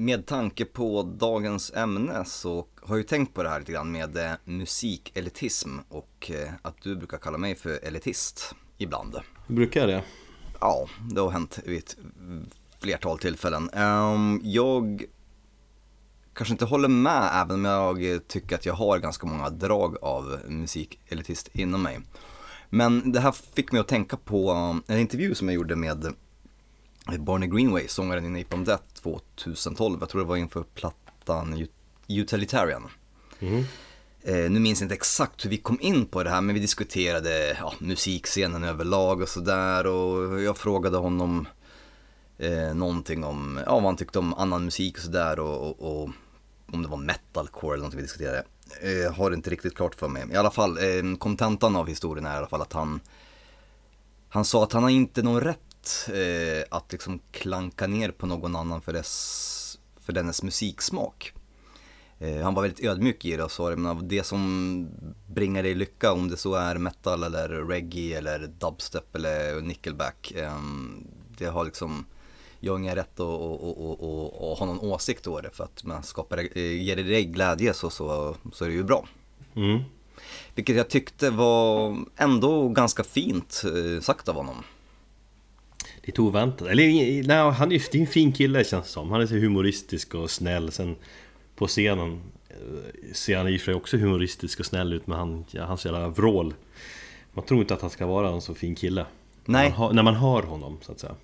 Med tanke på dagens ämne så har jag ju tänkt på det här lite grann med eh, musikelitism och eh, att du brukar kalla mig för elitist ibland. Brukar det? Ja, det har hänt vid ett flertal tillfällen. Ehm, jag kanske inte håller med även om jag tycker att jag har ganska många drag av musikelitist inom mig. Men det här fick mig att tänka på en intervju som jag gjorde med Barney Greenway, sångaren i Napalm Death 2012. Jag tror det var inför plattan Utilitarian. Mm. Eh, nu minns jag inte exakt hur vi kom in på det här, men vi diskuterade ja, musikscenen överlag och sådär. Och jag frågade honom eh, någonting om ja, vad han tyckte om annan musik och sådär. Och, och, och, om det var metalcore eller någonting vi diskuterade. Eh, har inte riktigt klart för mig. I alla fall, eh, kontentan av historien är i alla fall att han han sa att han har inte någon rätt eh, att liksom klanka ner på någon annan för, dess, för dennes musiksmak. Eh, han var väldigt ödmjuk i det och sa men det som bringar dig lycka, om det så är metal eller reggae eller dubstep eller nickelback. Eh, det har liksom, jag har ingen rätt att, att, att, att, att ha någon åsikt då det för att man skapar, eh, ger det dig glädje så, så, så är det ju bra. Mm. Vilket jag tyckte var ändå ganska fint eh, sagt av honom lite oväntat. Eller nej, han är ju en fin kille känns det som. Han är så humoristisk och snäll. Sen på scenen eh, ser han i och för sig också humoristisk och snäll ut med han, hans jävla vrål. Man tror inte att han ska vara en så fin kille. Nej. När man, när man hör honom så att säga.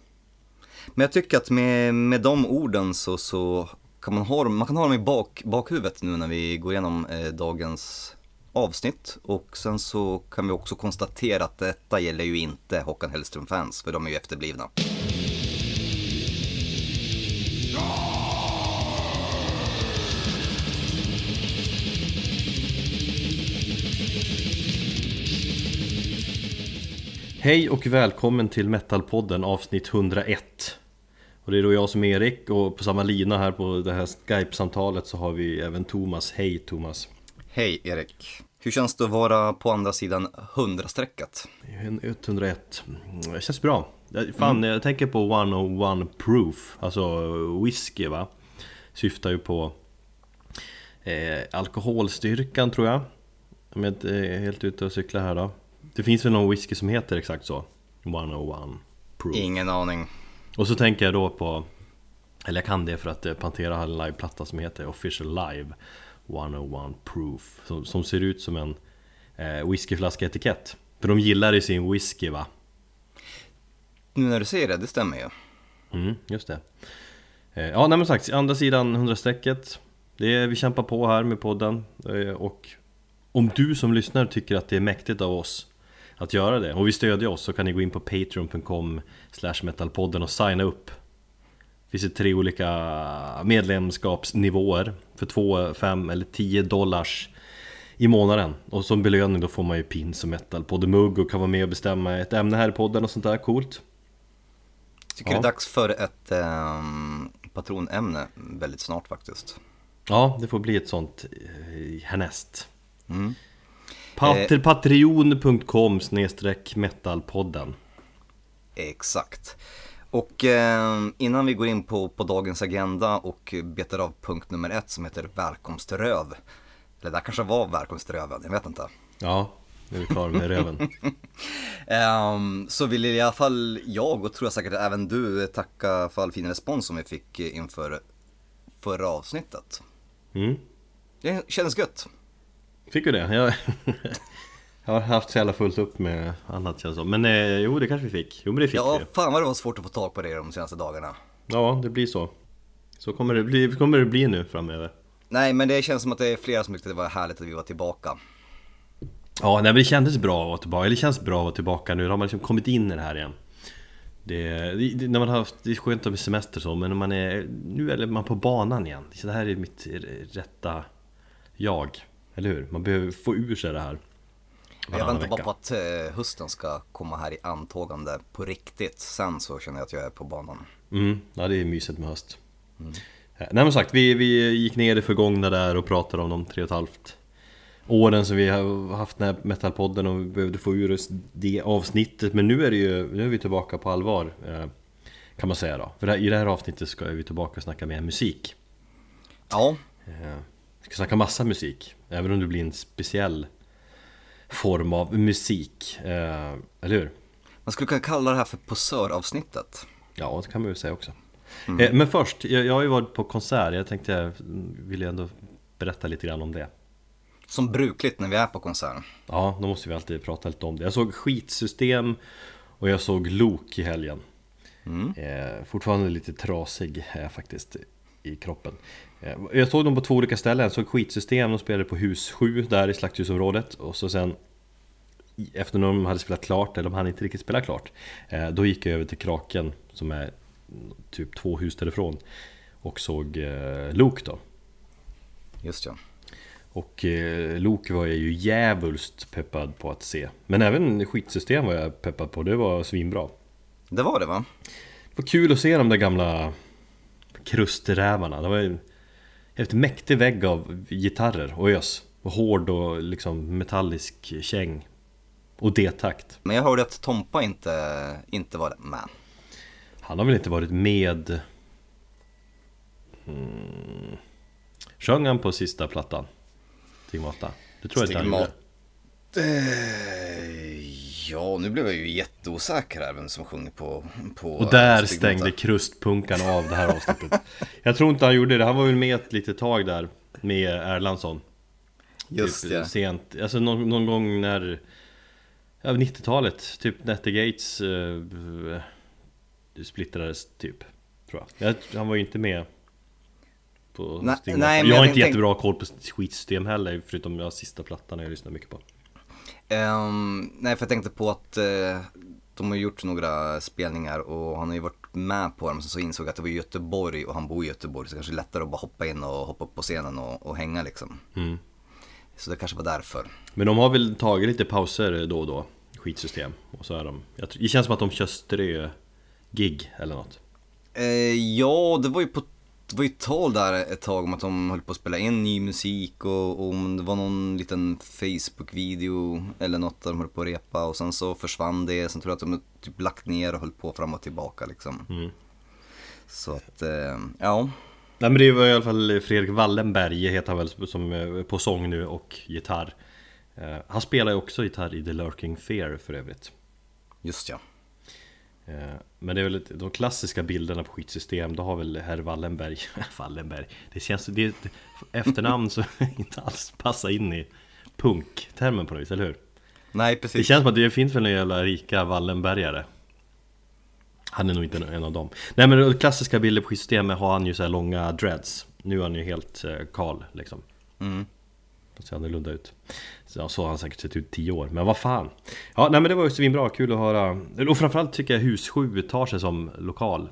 Men jag tycker att med, med de orden så, så kan man ha, man kan ha dem i bak, bakhuvudet nu när vi går igenom eh, dagens avsnitt. Och sen så kan vi också konstatera att detta gäller ju inte Håkan Hellström-fans för de är ju efterblivna. Hej och välkommen till Metalpodden avsnitt 101 Och det är då jag som är Erik och på samma lina här på det här Skype-samtalet så har vi även Thomas. Hej Thomas. Hej Erik. Hur känns det att vara på andra sidan 100-strecket? 101. Det känns bra. Fan, mm. jag tänker på 101 proof, alltså whisky va? Syftar ju på eh, alkoholstyrkan tror jag. Om jag inte är helt ute och cyklar här då. Det finns väl någon whisky som heter exakt så? 101 proof. Ingen aning. Och så tänker jag då på, eller jag kan det för att Pantera har en liveplatta som heter Official Live 101 proof som, som ser ut som en eh, whiskyflaska etikett För de gillar i sin whisky va? Nu när du säger det, det stämmer ju. Mm, just det. Eh, Ja, nej men sagt, andra sidan 100-strecket det är, Vi kämpar på här med podden. Eh, och om du som lyssnar tycker att det är mäktigt av oss att göra det och vi stödjer oss så kan ni gå in på patreon.com metalpodden och signa upp finns det tre olika medlemskapsnivåer för 2, 5 eller 10 dollars i månaden. Och som belöning då får man ju pins och metal på Mugg och kan vara med och bestämma ett ämne här i podden och sånt där, coolt. Tycker ja. det är dags för ett um, patronämne väldigt snart faktiskt. Ja, det får bli ett sånt uh, härnäst. Mm. Patr eh. Patreon.com snedstreck metalpodden. Exakt. Och eh, innan vi går in på, på dagens agenda och betar av punkt nummer ett som heter välkomströv. Eller det kanske var välkomströven, jag vet inte. Ja, nu är vi klara med röven. um, så vill i alla fall jag och tror jag säkert även du tacka för all fin respons som vi fick inför förra avsnittet. Mm. Det kändes gött. Fick du det? Jag... Jag har haft så jävla fullt upp med annat känns som. Men eh, jo, det kanske vi fick. Jo, men det fick ja, vi. Ja, fan vad det var svårt att få tag på det de senaste dagarna. Ja, det blir så. Så kommer det bli, kommer det bli nu framöver. Nej, men det känns som att det är flera som tyckte det var härligt att vi var tillbaka. Ja, nej, men det kändes bra att vara tillbaka. Eller det känns bra att vara tillbaka nu. Då har man liksom kommit in i det här igen. Det, det, när man har haft, det är skönt med semester så, men när man är, nu är man på banan igen. Så det här är mitt rätta jag. Eller hur? Man behöver få ur sig det här. Jag väntar bara på att eh, hösten ska komma här i antågande på riktigt. Sen så känner jag att jag är på banan. Mm, ja det är mysigt med höst. Mm. Eh, nej men sagt, vi, vi gick ner i förgångna där och pratade om de tre och ett halvt åren som vi har haft den här metalpodden och vi behövde få ur oss det avsnittet. Men nu är, det ju, nu är vi tillbaka på allvar. Eh, kan man säga då. För i det här avsnittet ska vi tillbaka och snacka mer musik. Ja, Vi ska snacka massa musik, även om det blir en speciell form av musik, eh, eller hur? man skulle kunna kalla det här för posöravsnittet. Ja, det kan man ju säga också. Eh, Men först, jag, jag har ju varit på konsert, jag tänkte jag ville ändå berätta lite grann om det. Som brukligt när vi är på konsert. Ja, då måste vi alltid prata lite om det. Jag såg skitsystem och jag såg lok i helgen. Eh, fortfarande lite trasig är jag faktiskt i kroppen. Eh, jag såg dem på två olika ställen. Såg skitsystem, de spelade på hus 7 där i slakthusområdet. Och så sen efter när de hade spelat klart, eller de hade inte riktigt spelat klart. Eh, då gick jag över till Kraken som är typ två hus därifrån. Och såg eh, lok då. Just ja. Och Lok var jag ju djävulskt peppad på att se Men även skitsystem var jag peppad på, det var svinbra Det var det va? Det var kul att se de där gamla krusträvarna Det var ett mäktig vägg av gitarrer och ös och Hård och liksom metallisk käng Och D-takt Men jag hörde att Tompa inte, inte var med. Han har väl inte varit med mm. Sjöng han på sista plattan? Stigmata? Det tror jag inte han gjorde Eh, Ja, nu blev jag ju jätteosäker här vem som sjunger på, på Och där Stigmata. stängde krustpunkarna av det här avsnittet Jag tror inte han gjorde det, han var väl med ett litet tag där Med Erlandsson Just typ, det. Sent, alltså någon, någon gång när Ja, 90-talet, typ Nette Gates uh, Splittrades typ Tror jag. jag Han var ju inte med på Nej, nej, Jag har inte tänk- jättebra koll på skitsystem heller Förutom jag sista plattan jag lyssnar mycket på Ehm, nej, för jag tänkte på att eh, de har gjort några spelningar och han har ju varit med på dem. Så insåg jag att det var Göteborg och han bor i Göteborg. Så det kanske är lättare att bara hoppa in och hoppa upp på scenen och, och hänga liksom. mm. Så det kanske var därför. Men de har väl tagit lite pauser då och då Skitsystem Och så är de jag Det känns som att de kör strö-gig eller något Eh, ja, det var ju på det var ju tal där ett tag om att de höll på att spela in ny musik och, och om det var någon liten Facebook-video eller något där de höll på att repa och sen så försvann det. Sen tror jag att de typ lagt ner och höll på fram och tillbaka liksom. Mm. Så att, eh, ja. Nej men det var i alla fall Fredrik Wallenberg heter han väl som är på sång nu och gitarr Eh, Han spelar ju också gitarr i The Lurking Fear för övrigt Just ja. Eh, Men det är väl de klassiska bilderna på skitsystem Då har väl herr Wallenberg Wallenberg Det känns, det är ett efternamn som inte alls passar in i punktermen på något vis, eller hur? Nej, Det precis. känns som att det finns väl några jävla rika Wallenbergare Han är nog inte en av dem Nej men de klassiska bilder på skitsystemet har han ju så här långa dreads Nu är han ju helt eh, kal liksom Mm. Det ser annorlunda ut ja, så har han säkert sett ut 10 år, men vad fan Ja nej men det var ju svinbra, kul att höra Och framförallt tycker jag hus 7 tar sig som lokal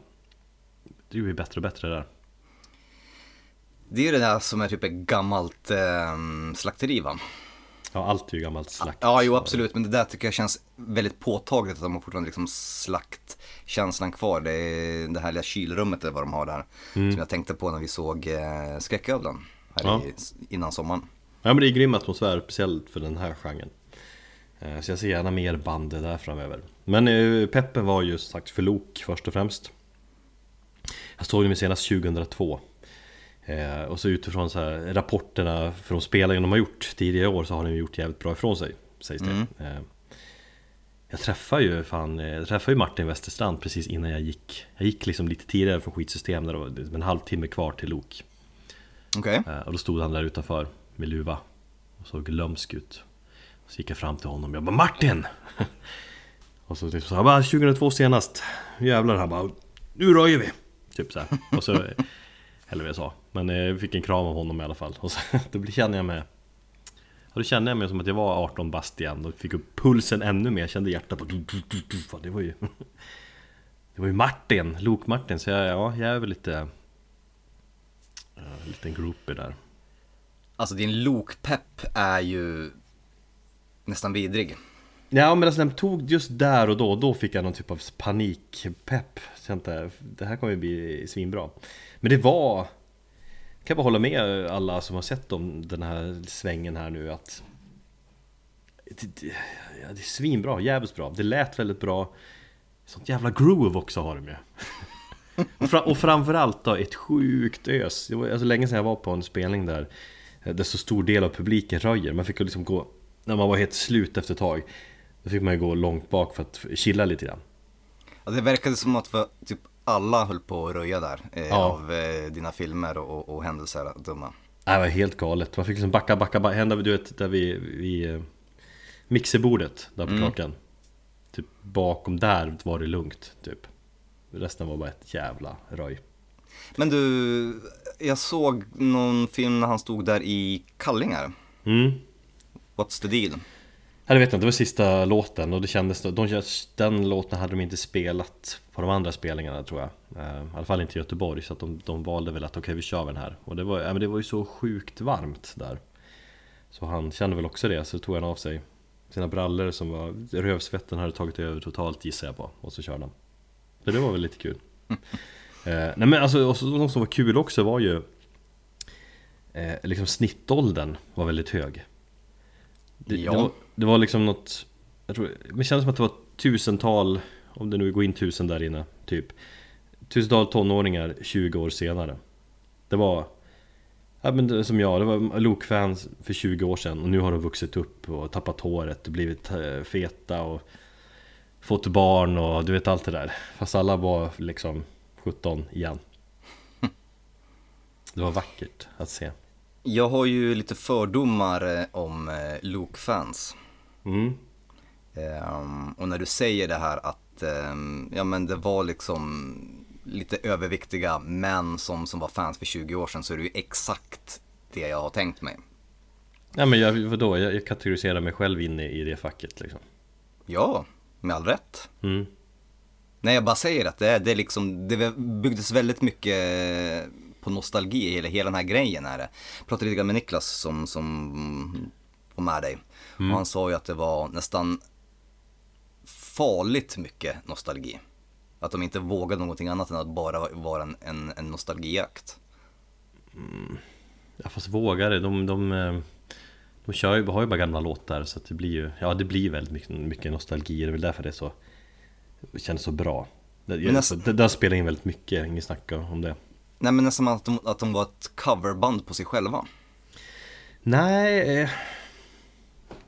Det blir bättre och bättre där Det är ju det där som är typ ett gammalt eh, slakteri va? Ja allt är ju gammalt slakt Ja, jo absolut, men det där tycker jag känns väldigt påtagligt att de har fortfarande liksom slaktkänslan kvar. Det är det här lilla kylrummet eller vad de har där. Som jag tänkte på när vi såg eh, Skräcködlan här Ja. i, innan sommaren. Men det är grym atmosfär, speciellt för den här genren. Eh, Så jag ser gärna mer band där framöver. Men eh, peppen var just sagt för Lok först och främst. Jag såg dem senast 2002 Eh, Och så utifrån så här, rapporterna från spelningen de har gjort tidigare år så har de gjort jävligt bra ifrån sig Sägs det. Eh, Jag träffade ju fan, jag träffade ju Martin Westerstrand precis innan jag gick. Jag gick liksom lite tidigare från skitsystem där det var en halvtimme kvar till Lok. Eh, Och då stod han där utanför med luva och såg lömsk ut Så gick jag fram till honom, jag bara Martin! och så typ så han bara 2002 senast Jävlar han bara Nu röjer vi! Typ så här. Och så Eller vad jag sa Men eh, jag fick en kram av honom i alla fall och så, Då kände jag mig Och då kände jag mig som att jag var 18 bast igen och fick upp pulsen ännu mer, jag kände hjärtat på. Fan, Det var ju Det var ju Martin, Lok-Martin så jag, ja, jag är väl lite En Liten groupie där alltså din lokpepp är ju nästan vidrig. Ja men alltså den tog just där och då, då fick jag någon typ av panikpepp. Kände det här kommer ju bli svinbra. Men det var Kan jag bara hålla med alla som har sett om den här svängen här nu att det, det, ja, det är svinbra, jävligt bra. Det lät väldigt bra. Sånt jävla groove också har de ju. Och, och framförallt då ett sjukt ös. Det var alltså länge sedan jag var på en spelning där eh, så stor del av publiken röjer. Man fick ju liksom gå, när man var helt slut efter ett tag, då fick man ju gå långt bak för att chilla lite grann. Ja, det verkade som att för, typ alla höll på att röja där eh, Ja. av eh, dina filmer och, och händelser att döma. Det var helt galet. Man fick liksom backa, backa, backa. Hända du vet, där vid, vid eh, mixerbordet där på Mm. kakan. Typ bakom där var det lugnt, typ. Resten var bara ett jävla röj. Men du, jag såg någon film när han stod där i kallingar. Mm. What's the deal? Ja, det vet jag inte, det var sista låten och det kändes, de, den låten hade de inte spelat på de andra spelningarna tror jag eh, I alla fall inte i Göteborg så att de, de valde väl att okej vi kör den här Och det var, ja, men det var ju så sjukt varmt där Så han kände väl också det, så tog han av sig sina brallor som var, rövsvetten hade tagit över totalt gissar jag på Och så körde han Så det var väl lite kul eh, Nej men alltså, och något som var kul också var ju eh, Liksom snittåldern var väldigt hög. Det, Ja. det, var, det var liksom något jag tror, Det kändes som att det var tusental Om det nu går in tusen där inne Typ. Tusental tonåringar 20 år senare. Det var Ja men det, som jag, det var Luke-fans för 20 år sedan och nu har de vuxit upp och tappat håret och blivit eh, feta och Fått barn och du vet allt det där. Fast alla var liksom 17 igen Det var vackert att se Jag har ju lite fördomar eh, om eh, Luke-fans. mm. Ehm, och när du säger det här att ehm, ja, men det var liksom lite överviktiga män som, som var fans för 20 år sedan så är det ju exakt det jag har tänkt mig. Ja men jag, vadå, jag, jag kategoriserar mig själv in i, i det facket liksom Ja, med all rätt. mm. Nej, jag bara säger att det, det, liksom, det byggdes väldigt mycket på nostalgi hela, hela den här grejen. Är det. Jag pratade lite grann med Niklas som, som var med dig. Och han sa ju att det var nästan farligt mycket nostalgi. Att de inte vågade någonting annat än att bara vara en, en, en nostalgiakt. Ja fast vågare, de, de, eh, de kör ju, har ju bara gamla låtar så att det blir ju Ja det blir väldigt mycket, mycket nostalgi, det är väl därför det är så Det känns så bra. Det, jag, nästan- det, där spelar in väldigt mycket, ingen snacka om det. Nej men nästan att de, att de var ett coverband på sig själva. Nej eh,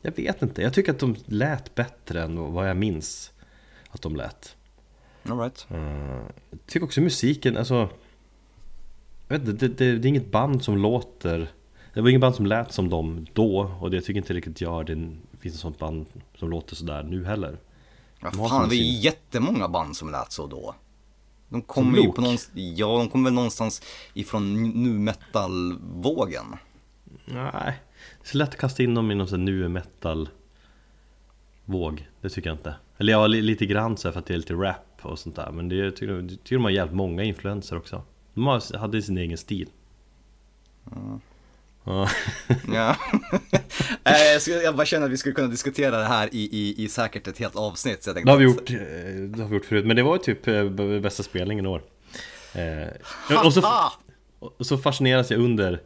Jag vet inte, jag tycker att de lät bättre än vad jag minns Att de lät. All right. Eh, Jag tycker också musiken, alltså Jag vet inte, det, det, det är inget band som låter Det var inget band som lät som dem då Och det jag tycker inte riktigt gör det finns ett sånt band som låter sådär nu heller Ja, De fan, det är sin- jättemånga band som lät så då. De kommer ju på någonstans, ja de kommer väl någonstans ifrån nu metal-vågen. Nej Det är så lätt att kasta in dem i någon sån nu metal Våg, det tycker jag inte. Eller ja, li- lite grann så för att det är lite rap och sånt där. Men det, tycker, jag tycker de har jävligt många influenser också. De hade sin egen stil Ja. Ja. Jag, bara känner att vi skulle kunna diskutera det här i, i, i säkert ett helt avsnitt. Så jag tänkte Det har vi gjort, eh, det har vi gjort förut, men det var typ eh, bästa spelningen i år eh, och, så, och så fascineras jag under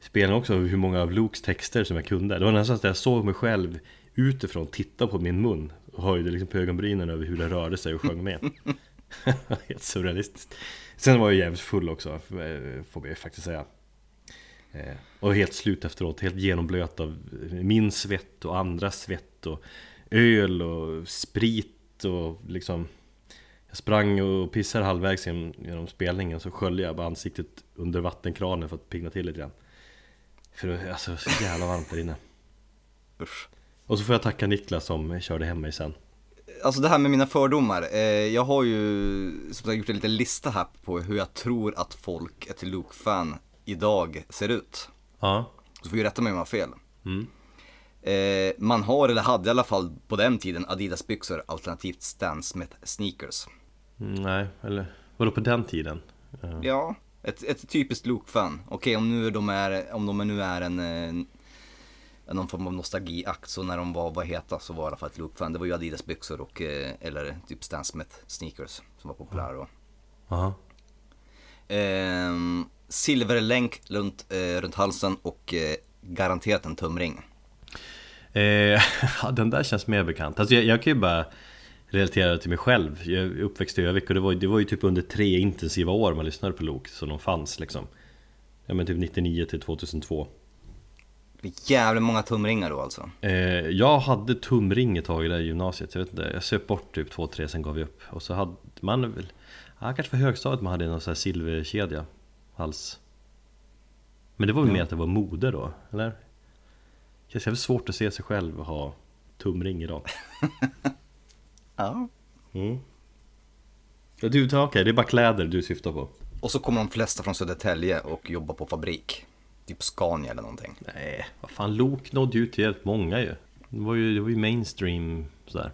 spelen också hur många av Lukes texter som jag kunde Det var nästan så att jag såg mig själv utifrån titta på min mun och höjde liksom på ögonbrynen över hur det rörde sig och sjöng med Helt surrealistiskt Sen var jag jävligt full också, får man ju faktiskt säga Och helt slut efteråt, helt genomblöt av min svett och andras svett och öl och sprit och liksom Jag sprang och pissade halvvägs genom, spelningen så sköljde jag bara ansiktet under vattenkranen för att pigna till lite grann För det är alltså så jävla varmt där inne Usch. Och så får jag tacka Niklas som körde hem mig sen Alltså det här med mina fördomar. Eh, jag har ju som sagt gjort en liten lista här på hur jag tror att folk, ett Luke-fan, idag ser ut. Ja Så får ju rätta mig om jag har fel. mm. Eh, man har, eller hade i alla fall på den tiden, Adidas-byxor alternativt Stan Smith sneakers. Mm, Nej, eller vadå på den tiden? Eh, Ja, ett, ett typiskt Luke-fan. Okej, om, nu de är, om de nu är en, eh, någon form av nostalgiakt, så när de var, var heta så var i alla fall ett Luke-fan. Det var ju Adidas-byxor och, eh, eller typ Stan Smith sneakers som var populära då. Aha. Ehm, silverlänk runt, eh, runt halsen och eh, garanterat en tumring. Eh, den där känns mer bekant. Alltså jag, jag kan ju bara relaterar till mig själv. Jag är uppväxt i Övik och det var, det var ju typ under tre intensiva år man lyssnade på Lok, så de fanns liksom. Ja men typ 99 till 2002. Jävligt många tumringar då alltså. Eh, jag hade tumring ett tag i det här gymnasiet, jag vet inte, jag söp bort typ två, tre, sen gav vi upp. Och så hade man väl, ja kanske för högstadiet man hade någon sån här silverkedja, hals. Men det var väl Ja. mer att det var mode då, eller? Det känns jävligt svårt att se sig själv ha tumring idag. Ja. Mm. Ja, du, okej, det är bara kläder du syftar på? Och så kommer de flesta från Södertälje och jobbar på fabrik. Typ Scania eller någonting. Nej, vad fan, Lok nådde ju till helt många ju. Det var ju, det var ju mainstream sådär.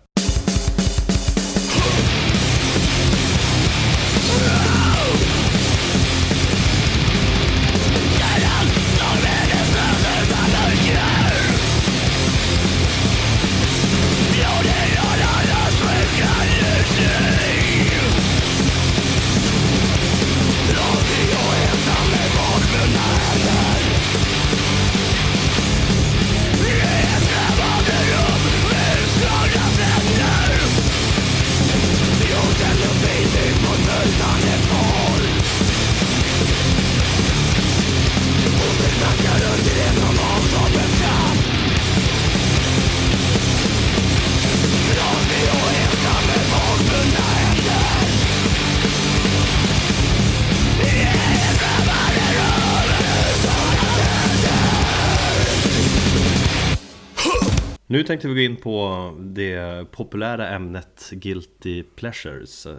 Tänkte vi gå in på det populära ämnet Guilty Pleasures Eh,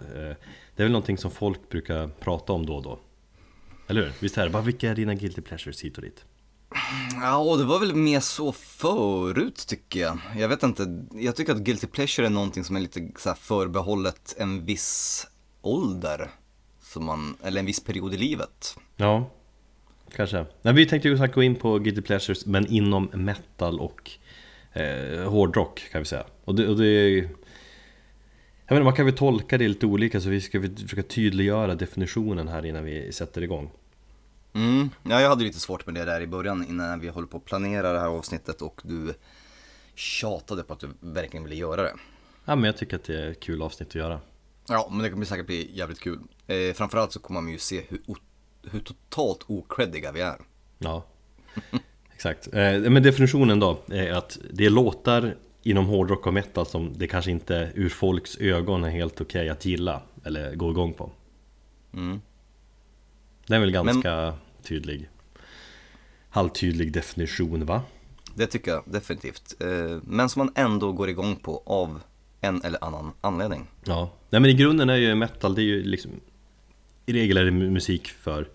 Det är väl någonting som folk brukar prata om då och då Eller hur? Visst är det? Bara vilka är dina Guilty Pleasures hit och dit? Ja, och det var väl mer så förut tycker jag. Jag vet inte, jag tycker att guilty pleasure är någonting som är lite så förbehållet en viss ålder. Som man, eller en viss period i livet. Ja, kanske Nej, vi tänkte ju sagt gå in på Guilty Pleasures men inom metal och eh, hårdrock kan vi säga Och det, och det Jag vet inte, man kan väl tolka det lite olika så vi ska försöka tydliggöra definitionen här innan vi sätter igång Mm, ja, jag hade lite svårt med det där i början innan vi håller på att planera det här avsnittet och du tjatade på att du verkligen ville göra det. Ja men jag tycker att det är ett kul avsnitt att göra Ja, men det kommer säkert bli jävligt kul. Eh, framförallt så kommer man ju se hur, hur totalt okreddiga vi är. Ja, exakt. Eh, men definitionen då är att det är låtar inom hårdrock och metal som det kanske inte ur folks ögon är helt okej att gilla eller gå igång på. Mm. Det är väl ganska tydlig halvtydlig definition va? Det tycker jag definitivt. Eh, men som man ändå går igång på av en eller annan anledning. Ja, nej men i grunden är ju metal, det är ju liksom I regel är det mu- musik för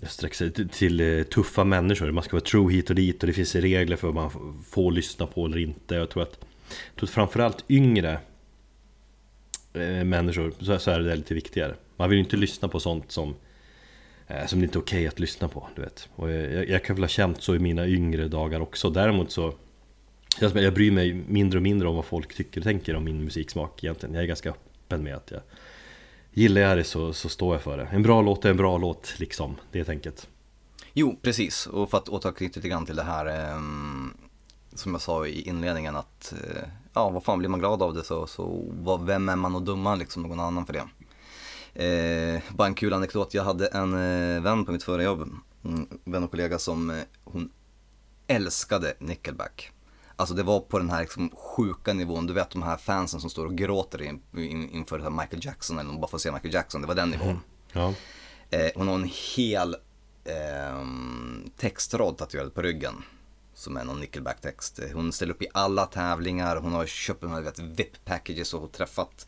jag sig till, eh, tuffa människor, man ska vara true hit och dit och det finns regler för vad man får lyssna på eller inte. Jag tror att, jag tror att framförallt yngre eh, människor så, är det lite viktigare. Man vill ju inte lyssna på sånt som eh, som det inte är okej att lyssna på, du vet. Och jag, jag kan väl ha känt så i mina yngre dagar också. Däremot så jag bryr mig mindre och mindre om vad folk tycker och tänker om min musiksmak egentligen. Jag är ganska öppen med att jag Gillar jag det så, så står jag för det En bra låt är en bra låt liksom, det är tänket Jo, precis. Och för att återknyta lite grann till det här eh, som jag sa i inledningen att eh, ja, vad fan blir man glad av det så, så vad, vem är man att döma liksom någon annan för det. Eh, bara en kul anekdot, jag hade en eh, vän på mitt förra jobb, en vän och kollega som eh, hon älskade Nickelback. Alltså det var på den här liksom sjuka nivån, du vet de här fansen som står och gråter in, in, inför här Michael Jackson eller de bara får se Michael Jackson, det var den nivån. Ja, Eh, hon har en hel eh, textrad tatuerad på ryggen. Som är någon nickelback-text. Hon ställer upp i alla tävlingar, hon har köpt de här VIP-packages och träffat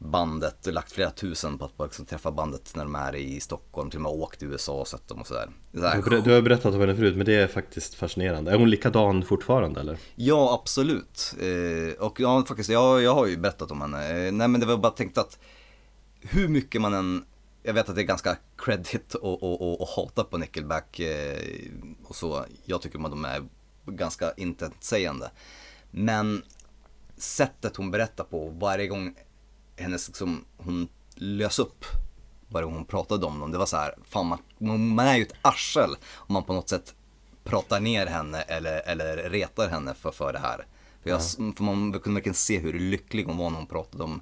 bandet, lagt flera tusen på att liksom träffa bandet när de är i Stockholm, till och med åkt till USA och sett dem och sådär. Du, du har berättat om henne förut men det är faktiskt fascinerande Är hon likadan fortfarande eller? Ja, absolut. Eh, och ja, faktiskt, jag, jag har ju berättat om henne. Eh, nej, men det var bara tänkt att hur mycket man än, jag vet att det är ganska credit och, och, och, och hata på Nickelback eh, och så. Jag tycker att de är ganska intetsägande. Men sättet hon berättar på varje gång hennes, liksom, hon lös upp gång hon pratade om dem. Det var så här, fan man, man är ju ett arsel om man på något sätt pratar ner henne eller, eller retar henne för, för det här. För, jag, för man kunde verkligen se hur lycklig hon var när hon pratade om,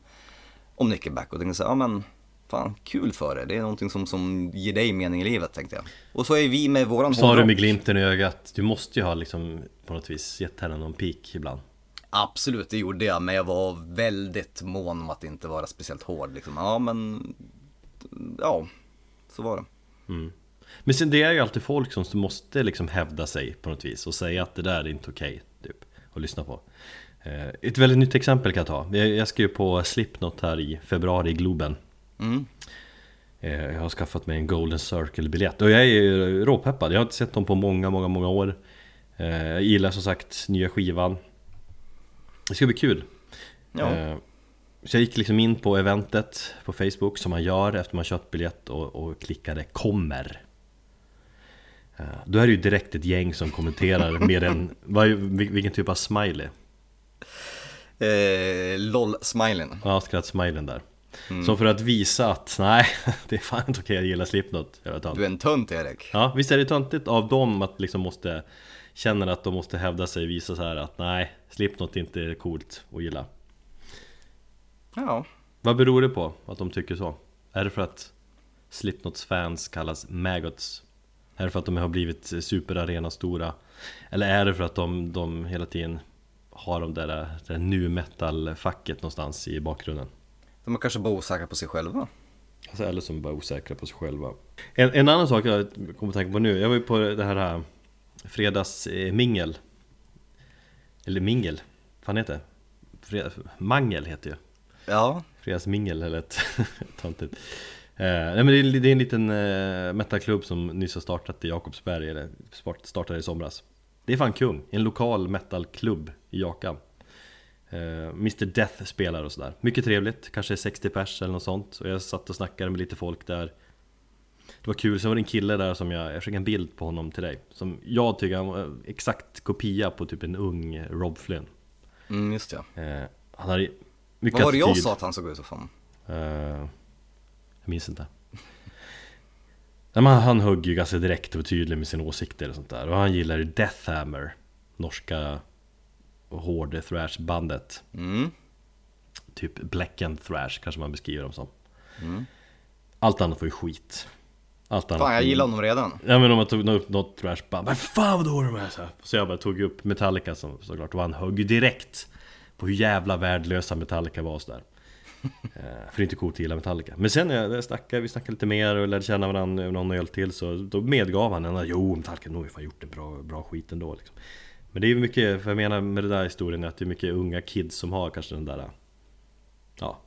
om Nickelback och tänkte så här, ja men fan kul för det. Det är någonting som, som ger dig mening i livet tänkte jag. Och så är vi med våran Sa du med glimten i ögat, du måste ju ha liksom på något vis gett henne någon pik ibland. Absolut, det gjorde jag, men jag var väldigt mån om att inte vara speciellt hård liksom. Ja men, ja, så var det. Mm. Men sen det är ju alltid folk som måste liksom hävda sig på något vis och säga att det där är inte okej, okay, typ, att lyssna på. Eh, ett väldigt nytt exempel kan jag ta. Jag ska ju på Slipknot här i februari i Globen. Mm. Eh, jag har skaffat mig en Golden Circle-biljett och jag är råpeppad. Jag har inte sett dem på många, många, många år. Eh, jag gillar som sagt nya skivan. Det ska bli kul. Ja. Så jag gick liksom in på eventet på Facebook som man gör efter man köpt biljett och, och klickade 'Kommer' Då är det ju direkt ett gäng som kommenterar med en, vad, vilken typ av smiley? Eh, LOL-smileyn Ja, skratt-smileyn där mm. Så för att visa att nej, det är fan inte okej att gilla Slipknot Du är en tönt Erik Ja, visst är det töntigt av dem att liksom måste Känner att de måste hävda sig, visa så här att nej, Slipknot inte är coolt att gilla Ja Vad beror det på att de tycker så? Är det för att Slipknots fans kallas maggots? Är det för att de har blivit superarena stora? Eller är det för att de, de hela tiden har de där, där nu metal-facket någonstans i bakgrunden? De är kanske bara osäkra på sig själva? Alltså, eller som bara osäkra på sig själva En, en annan sak jag kommer att tänka på nu, jag var ju på det här äh, fredagsmingel. Eller mingel, vad fan heter det? Fredag, mangel heter ju. Ja. Fredagsmingel eller ett töntigt. Eh, nej men det är, det är en liten eh, metalklubb som nyss har startat i Jakobsberg, eller startade i somras. Det är fan kung, en lokal metalklubb i Jakan. Eh, Mr Death spelar och sådär. Mycket trevligt, kanske 60 pers eller något sånt. Och jag satt och snackade med lite folk där Det var kul, sen var det en kille där som jag, jag skickade en bild på honom till dig Som jag tycker han var exakt kopia på typ en ung Rob Flynn. Mm just ja eh, Han hade mycket Vad var det jag sa att han såg ut som? Uh, jag minns inte. Nej, men han högg ju ganska direkt och tydlig med sina åsikter och sånt där. Och han gillar Deathhammer Norska hård thrash bandet mm. Typ black and thrash kanske man beskriver dem som. Mm. Allt annat var ju skit Allt annat Fan jag gillar honom redan. Ja men om man tog upp något trashband Vad fan vad dåliga de är så, så jag bara tog upp Metallica som, såklart Och han högg ju direkt På hur jävla värdelösa Metallica var sådär. Eh, för det är inte coolt att gilla Metallica. Men sen när jag snackade, vi snackade lite mer och lärde känna varandra över någon öl till så Då medgav han att jo Metallica nog har fan gjort en bra, bra skit ändå liksom. Men det är ju mycket, för jag menar med den där historien att det är mycket unga kids som har kanske den där Ja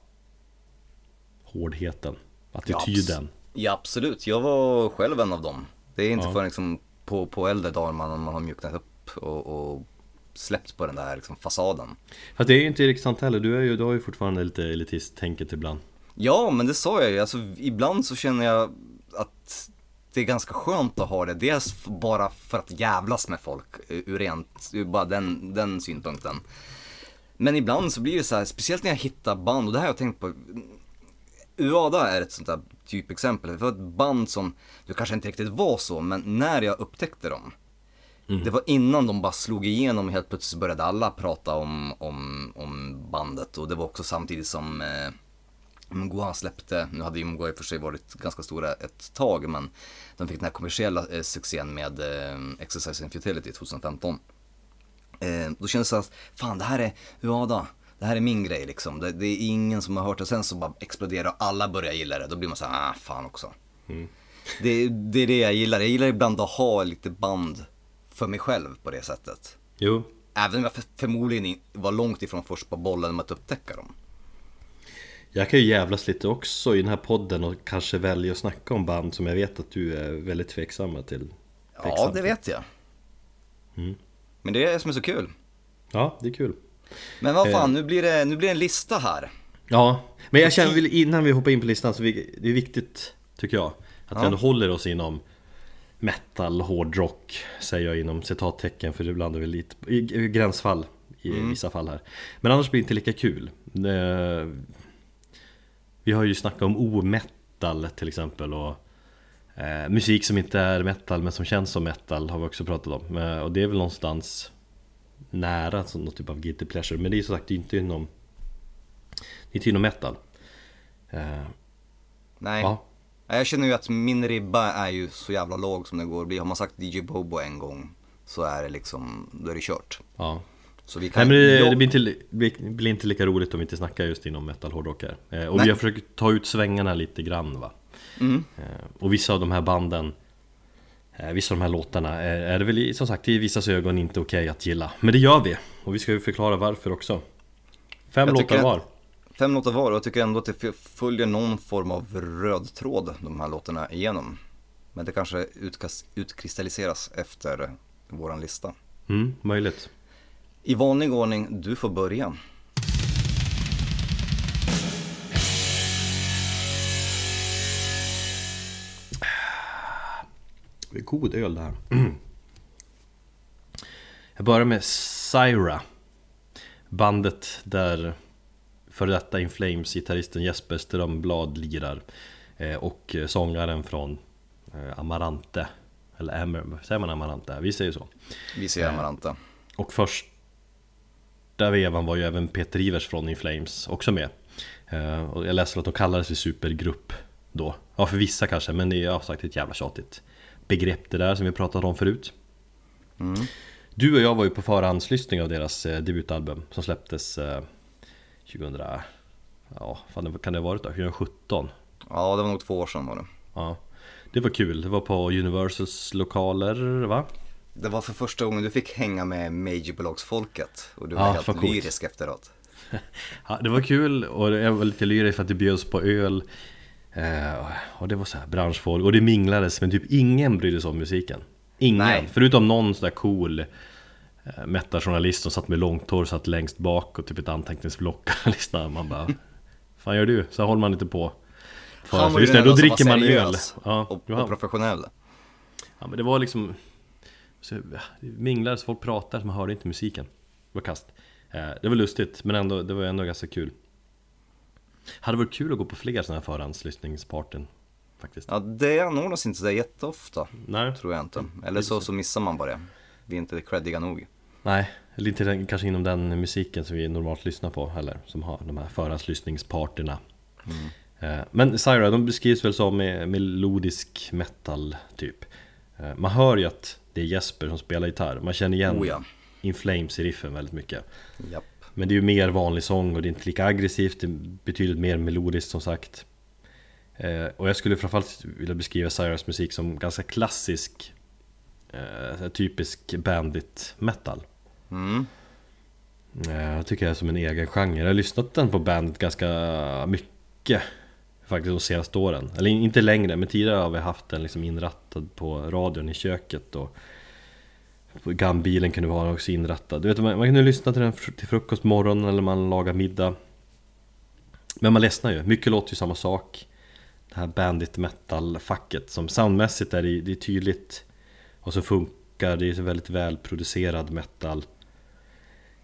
Hårdheten Attityden. Ja, ja absolut, jag var själv en av dem Det är inte ja. förrän liksom på, på äldre dagar man, man har mjuknat upp och, och släppt på den där liksom fasaden. Fast det är ju inte riktigt sant heller, du, är ju, du har ju fortfarande lite elitist-tänket ibland. Ja, men det sa jag ju, alltså ibland så känner jag att det är ganska skönt att ha det, dels bara för att jävlas med folk, ur rent, ur bara den, den synpunkten. Men ibland så blir det så här, speciellt när jag hittar band, och det här har jag tänkt på, Uada är ett sånt där typexempel, för ett band som, det kanske inte riktigt var så, men när jag upptäckte dem, Mm. Det var innan de bara slog igenom helt plötsligt började alla prata om, om, om bandet och det var också samtidigt som eh, Mgoa släppte, nu hade ju Mgoa i och för sig varit ganska stora ett tag men de fick den här kommersiella eh, succén med eh, Exercise and Futility 2015. Eh, då kändes det att, fan det här är Uada, det här är min grej liksom. Det, det, är ingen som har hört det. Sen så bara exploderar och alla börjar gilla det. Då blir man så här, ah fan också. Mm. Det, det är det jag gillar. Jag gillar ibland att ha lite band för mig själv på det sättet. Jo. Även om jag förmodligen var långt ifrån först på bollen med att upptäcka dem. Jag kan ju jävlas lite också i den här podden och kanske välja att snacka om band som jag vet att du är väldigt tveksam till. Ja, det vet jag. Mm. Men det är det som är så kul. Ja, det är kul. Men vad fan, eh. nu, blir det, nu blir det en lista här. Ja, men jag känner innan vi hoppar in på listan så vi, det är viktigt, tycker jag, att ja. vi ändå håller oss inom metal, hårdrock säger jag inom citattecken för ibland är vi lite i, gränsfall i mm. vissa fall här. Men annars blir det inte lika kul. Eh, vi har ju snackat om o-metal till exempel och eh, musik som inte är metal men som känns som metal har vi också pratat om. Och det är väl någonstans nära som något typ av guilty pleasure Men det är som sagt inte inom Det är inte inom metal eh, Nej. Ja, Nej, Jag känner ju att min ribba är ju så jävla låg som det går att bli. Har man sagt DJ Bobo en gång så är det liksom, då är det kört. ja Så vi Nej kan men det, det blir, inte, det blir inte lika roligt om vi inte snackar just inom metal hårdrock här eh, Och Nej. vi har försökt ta ut svängarna lite grann va Mm. Eh, Och vissa av de här banden Vissa av de här låtarna är, är det väl som sagt i vissas ögon inte okej att gilla Men det gör vi! Och vi ska ju förklara varför också Fem Jag låtar var Fem låtar var och jag tycker ändå att det följer någon form av röd tråd de här låtarna igenom. Men det kanske utkas- utkristalliseras efter våran lista. mm, Möjligt I vanlig ordning, du får börja. Det är god öl det här. Jag börjar med Syra. Bandet där före detta In Flames gitarristen Jesper Strömblad lirar. Eh, Och eh, sångaren från eh, Amarante. Eller Amer, säger man Amarante? Vi säger så. Vi ser Amaranta. Och första vevan var ju även Peter Ivers från In Flames också med. Och jag läste att de kallades för supergrupp då. Ja för vissa kanske, men det är ja, sagt ett jävla tjatigt begrepp det där som vi pratat om förut Mm. Du och jag var ju på förhandslyssning av deras eh, debutalbum som släpptes eh, 2000, ja fan kan det ha varit då? 2017? Ja, det var nog två år sedan var det. Ja Det var kul, det var på Universals lokaler va? Det var för första gången du fick hänga med majorbolagsfolket och du var Ja, helt coolt. lyrisk efteråt. Ja, det var kul och jag var lite lyrisk för att det bjöds på öl eh, Och det var så här branschfolk och det minglades men typ ingen brydde sig om musiken. Ingen, Nej. förutom någon sån där cool eh, Metajournalist som satt med långt hår, satt längst bak och typ ett anteckningsblock och lyssnade. Man bara Fan gör du? Så håller man inte på. För, Han var för ju just det, då dricker var man öl. ja, och, och professionell. ja men det var liksom så, ja, minglades, folk pratade, man hörde inte musiken. Det var kast. Eh, Det var lustigt, men ändå, det var ändå ganska kul Hade varit kul att gå på fler sådana här förhandslyssningsparten Faktiskt Ja, det anordnas inte så där jätteofta, Nej, tror jag inte. Eller så, så missar man bara det. Vi är inte creddiga nog. nej den- kanske inom den musiken som vi normalt lyssnar på heller Som har de här förhandslyssningsparterna Eh, Men Syra, de beskrivs väl som melodisk metal typ Eh, Man hör ju att det är Jesper som spelar gitarr Man känner igen Oh ja. In Flames i riffen väldigt mycket Japp. Men det är ju mer vanlig sång och det är inte lika aggressivt, det är betydligt mer melodiskt som sagt. Eh, Och jag skulle framförallt vilja beskriva Cyrus musik som ganska klassisk eh, Typisk bandit metal. Mm. eh, Jag tycker det är som en egen genre. Jag har lyssnat den på bandet ganska mycket Faktiskt de senaste åren. Eller inte längre, men tidigare har vi haft den liksom inrattad på radion i köket och Gambilen kunde vara också inrattad. Du vet, man, man kunde lyssna till den till frukost morgonen eller man lagar middag. Men man ledsnar ju, mycket låter ju samma sak. Det här bandit metal-facket som soundmässigt är det, det är tydligt och så funkar, det är så väldigt välproducerad metal.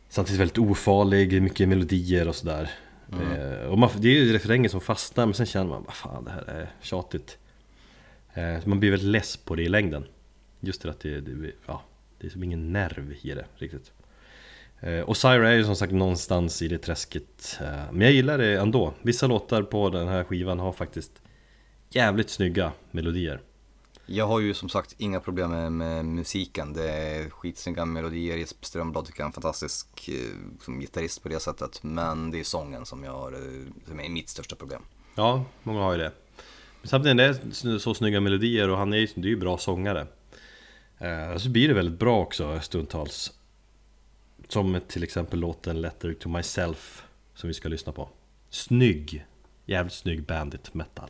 Samtidigt väldigt ofarlig, mycket melodier och sådär. Eh, och man, det är ju refränger som fastnar men sen känner man vad fan det här är tjatigt. Eh, man blir väldigt less på det i längden. Just det att det, det, ja, det är som ingen nerv i det riktigt. Eh, och Syra är ju som sagt någonstans i det träsket. Eh, men jag gillar det ändå. Vissa låtar på den här skivan har faktiskt jävligt snygga melodier. Jag har ju som sagt inga problem med, med musiken. Det är skitsnygga melodier. Jesper Strömblad tycker jag är en fantastisk eh, som gitarrist på det sättet. Men det är sången som, jag har, eh, som är mitt största problem. Ja, många har ju det. Men samtidigt är det så- så snygga melodier och han är ju det är ju bra sångare. Eh, så blir det väldigt bra också stundtals. Som till exempel låten Letter to Myself som vi ska lyssna på. Snygg! Jävligt snygg bandit metal.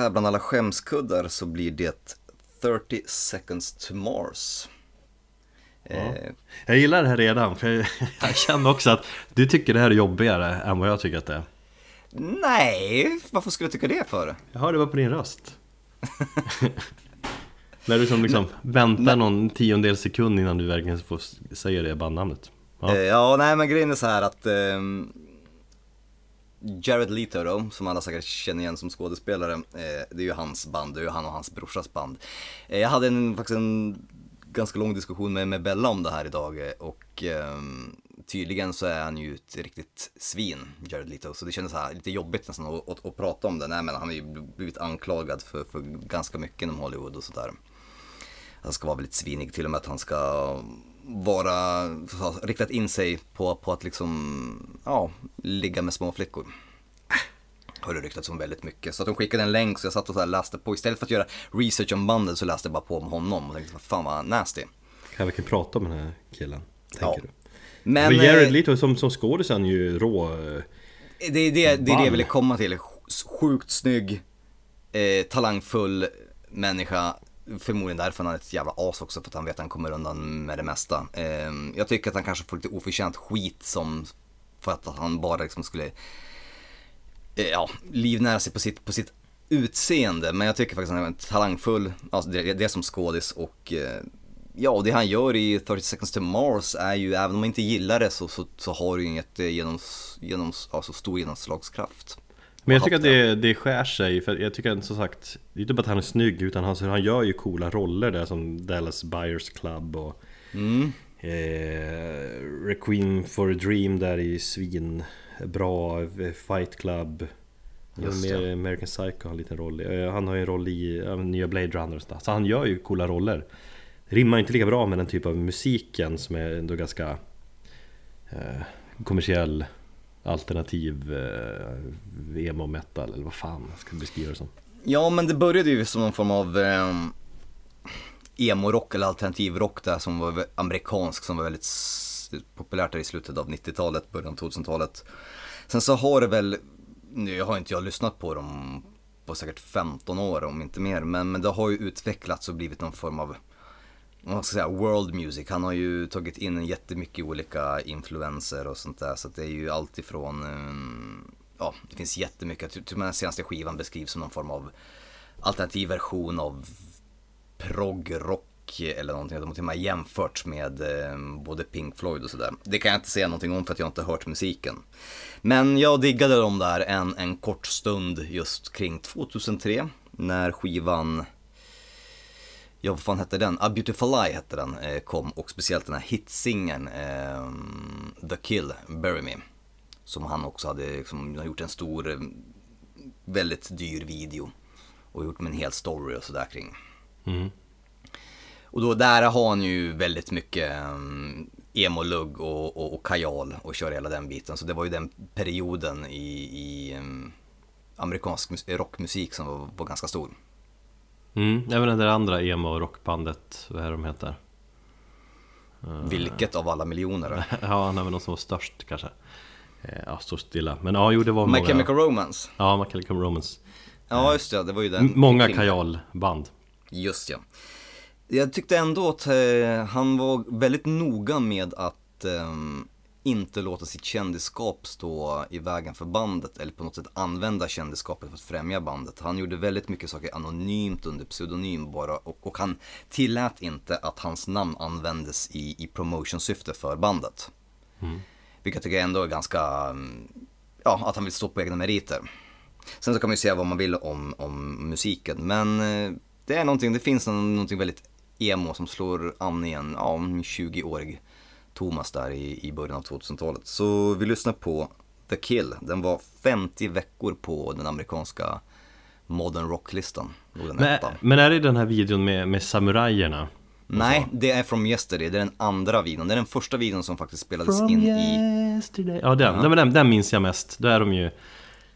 Här bland alla skämskuddar så blir det 30 seconds to Mars. Eh, Jag gillar det här redan, för jag, jag känner också att du tycker det här är jobbigare än vad jag tycker att det är. nej, varför skulle jag tycka det för? Jag hör det bara på din röst. När du som liksom väntar någon tiondel sekund innan du verkligen får säga det bandnamnet. Ja. Ja. ja, nej men grejen är så här att ehm, Jared Leto då, som alla säkert känner igen som skådespelare, eh, det är ju hans band, det är ju han och hans brorsas band. Eh, jag hade en, faktiskt en ganska lång diskussion med, med Bella om det här idag eh, och eh, tydligen så är han ju ett riktigt svin, Jared Leto, så det kändes så här lite jobbigt nästan att, att, att prata om det. Nej men han har ju blivit anklagad för, för ganska mycket inom Hollywood och sådär. Han ska vara väldigt svinig, till och med att han ska vara, riktat in sig på, på att liksom, ja, ligga med små flickor. Har det ryktats om väldigt mycket. Så att de skickade en länk så jag satt och så läste på. Istället för att göra research om bandet så läste jag bara på om honom och tänkte, vad fan vad nasty. Kan jag verkligen prata om den här killen? Tänker Ja. du? Men Men Jared eh, Leto som, som skådis är ju rå... eh, det, är det, det är det jag ville komma till. Sjukt snygg, eh, talangfull människa. Förmodligen därför han är ett jävla as också, för att han vet att han kommer undan med det mesta. Eh, jag tycker att han kanske får lite oförtjänt skit som, för att han bara liksom skulle, eh, ja, livnära sig på sitt, på sitt utseende. Men jag tycker faktiskt att han är talangfull, alltså det, det är som skådis och eh, Ja, och det han gör i 30 seconds to Mars är ju, även om man inte gillar det så, så, så har det ju inget eh, genoms, genoms, alltså stor genomslagskraft. Men jag tycker att det, det skär sig, för jag tycker som sagt Det är inte bara att han är snygg utan han, han gör ju coola roller där som Dallas Buyers Club och Mm. eh, Requiem for a Dream där i svin Bra eh, Fight Club det. American Psycho har en liten roll. Eh, Han har ju en roll i nya Blade Runner och sådär. Så han gör ju coola roller Rimmar inte lika bra med den typ av musiken som är ändå ganska eh, kommersiell alternativ eh, emo metal eller vad fan jag ska beskriva det som. Ja, men det började ju som någon form av eh, emo-rock eller alternativ-rock där som var amerikansk, som var väldigt populärt där i slutet av 90-talet, början av 2000-talet. Sen så har det väl, nu har inte jag lyssnat på dem på säkert 15 år om inte mer, men, men det har ju utvecklats och blivit någon form av vad man ska säga, world music. Han har ju tagit in jättemycket olika influenser och sånt där. Så att det är ju alltifrån, ehm, ja det finns jättemycket. Jag tror den senaste skivan beskrivs som någon form av alternativ version av proggrock eller någonting. De har till och med jämfört med ehm, både Pink Floyd och sådär. Det kan jag inte säga någonting om för att jag inte har hört musiken. Men jag diggade dem där en, en kort stund just kring 2003 när skivan Ja, vad fan hette den? A Beautiful Lie hette den, eh, kom och speciellt den här hitsingen eh, The Kill, Bury Me. Som han också hade liksom, gjort en stor, eh, väldigt dyr video. Och gjort med en hel story och sådär kring. Mm. Och då där har han ju väldigt mycket um, emo-lugg och, och, och kajal och kör hela den biten. Så det var ju den perioden i, i um, amerikansk mus- rockmusik som var, var ganska stor. Mm, även det där andra emo rockbandet, vad är de heter? Vilket av alla miljoner? Ja, är väl de som var störst kanske Eh, Ja, står stilla Men ja, jo det var My många Chemical Romance. Ja, My Chemical Romance Ja just det, det var ju den. Många kajalband Just ja. Jag tyckte ändå att eh, han var väldigt noga med att ehm, inte låta sitt kändisskap stå i vägen för bandet eller på något sätt använda kändisskapet för att främja bandet. Han gjorde väldigt mycket saker anonymt under pseudonym bara och, och han tillät inte att hans namn användes i, i promotionsyfte för bandet. Vilket jag tycker ändå är ganska, mm, ja att han vill stå på egna meriter. Sen så kan man ju säga vad man vill om, om musiken, men eh, det är någonting, det finns någon- någonting väldigt emo som slår an i en, ja, en 20-årig Thomas där i, i början av 2000-talet. Så vi lyssnar på The Kill, den var 50 veckor på den amerikanska modern rock-listan. Den men, men är det den här videon med, med samurajerna? Nej, det är From Yesterday, det är den andra videon. Det är den första videon som faktiskt spelades in i... yesterday. Ja den, Nej, men den, den minns jag mest. Då är de ju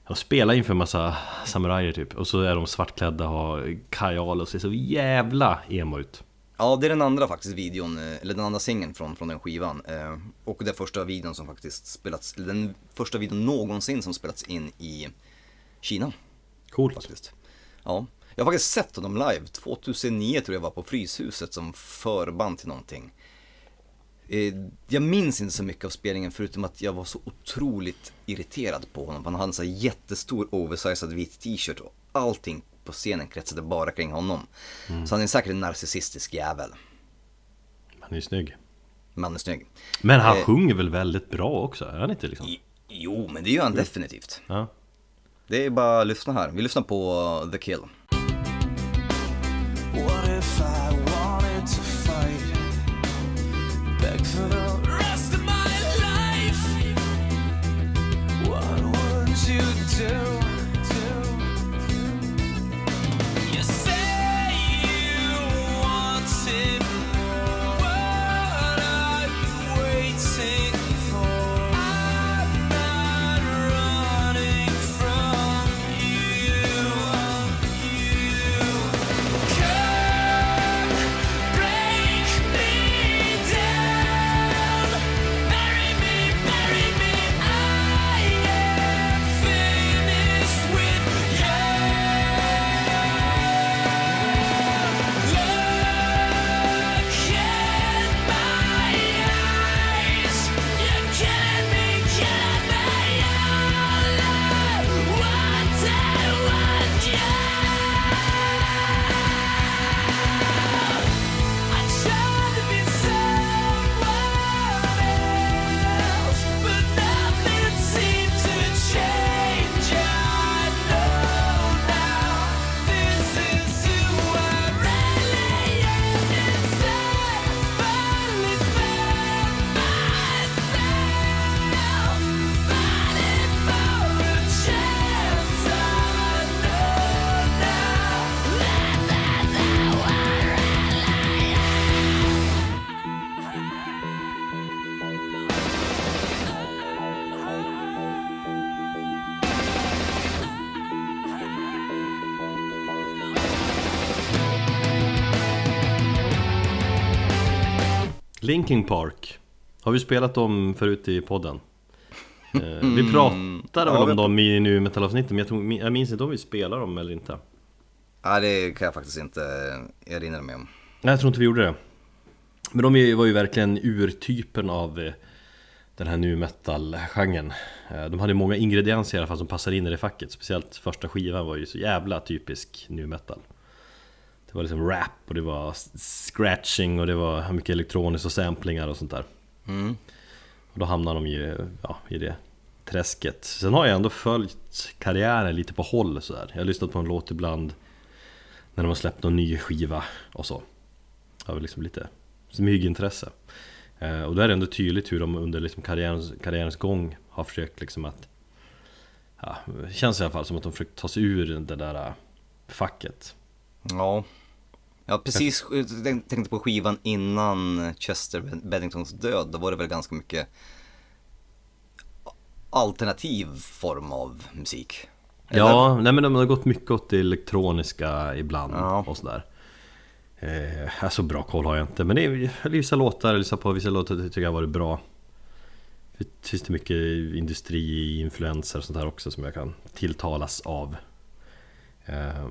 och spelar inför en massa samurajer typ. Och så är de svartklädda, har kajal och ser så jävla emo ut Ja, det är den andra faktiskt videon, eh, eller den andra singeln från, från den skivan. Eh, och den första videon som faktiskt spelats, eller den första videon någonsin som spelats in i Kina. Coolt. Faktiskt. Ja. Jag har faktiskt sett honom live, 2009 tror jag var på Fryshuset som förband till någonting. Eh, Jag minns inte så mycket av spelningen förutom att jag var så otroligt irriterad på honom. Han hade en så jättestor oversized vit t-shirt och allting på scenen kretsade bara kring honom. Så han är säkert en narcissistisk jävel. Han är snygg. Men han är snygg. Men han Eh. sjunger väl väldigt bra också? Är han inte liksom? I- Jo, men det gör han definitivt. Ja. Det är bara att lyssna här. Vi lyssnar på The Kill. Linkin Park. Har vi spelat dem förut i podden? Eh, vi pratade väl Ja, vi- om dem i nu metalavsnittet men jag, tror, jag minns inte om vi spelar dem eller inte. Nej, det kan jag faktiskt inte erinra mig om. Nej jag tror inte vi gjorde det. Men de var ju verkligen urtypen av eh, den här nu metal-genren. Eh, De hade många ingredienser i alla fall som passade in i det facket. Speciellt första skivan var ju så jävla typisk nu metal Det var liksom rap och det var scratching och det var mycket elektroniskt och samplingar och sånt där. Mm. Och då hamnar de ju ja, i det träsket. Sen har jag ändå följt karriären lite på håll sådär Jag har lyssnat på en låt ibland När de har släppt någon ny skiva och så. Av liksom lite smygintresse. Eh, Och då är det ändå tydligt hur de under liksom karriärens, karriärens gång har försökt liksom att ja, Det känns i alla fall som att de försökt ta sig ur det där äh, facket. Ja. Jag har precis tänkt- tänkte på skivan innan Chester Benningtons död. Då var det väl ganska mycket alternativ form av musik. Eller? Ja, nej men de har gått mycket åt det elektroniska ibland Ja. och sådär eh, Så bra koll har jag inte men det är vissa låtar, jag lyssnar på vissa låtar tycker jag har varit bra Det finns det mycket industriinfluenser och sånt här också som jag kan tilltalas av eh,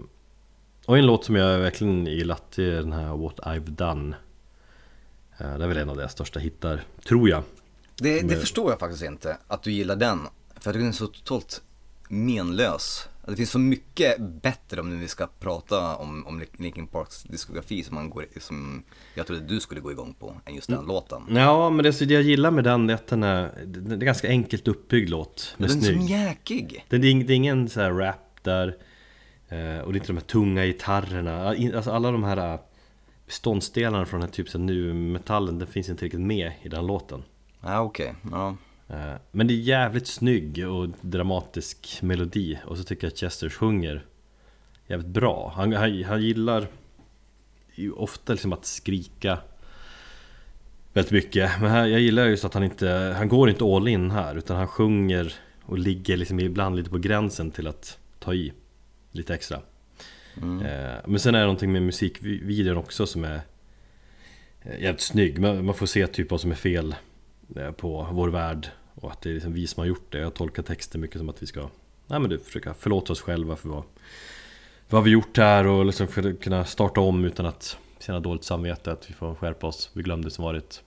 Och en låt som jag verkligen gillat är den här What I've Done eh, Det är väl en av deras största hittar, tror jag Det, det förstår jag faktiskt inte, att du gillar den. För jag tycker den är så totalt menlös. Det finns så mycket bättre om vi ska prata om, om Linkin Parks diskografi som, man går, som jag trodde du skulle gå igång på, än just den Mm. låten. Ja men det, det jag gillar med den är att den är, det är ganska enkelt uppbyggd låt den är så mjäkig. Det är, det är ingen så här rap där Och det är inte de här tunga gitarrerna. Alltså alla de här eh, beståndsdelarna från den här typen nu metallen Den finns inte riktigt med i den låten. Ja okej, ja. eh, Men det är jävligt snygg och dramatisk melodi. Och så tycker jag att Chester sjunger Jävligt bra. Han, han, han gillar ju ofta liksom att skrika Väldigt mycket. Men här, jag gillar just att han inte Han går inte all in här utan han sjunger Och ligger liksom ibland lite på gränsen till att ta i Lite extra. Eh, Men sen är det någonting med musikvideon också som är eh, Jävligt snygg. Man, får se typ vad som är fel eh, På vår värld. Och att det är liksom vi som har gjort det. Jag tolkar texten mycket som att vi ska nej men du, försöka förlåta oss själva för vad, vad har vi gjort här? Och liksom för kunna starta om utan att känna dåligt samvete, att vi får skärpa oss, vi glömde som varit.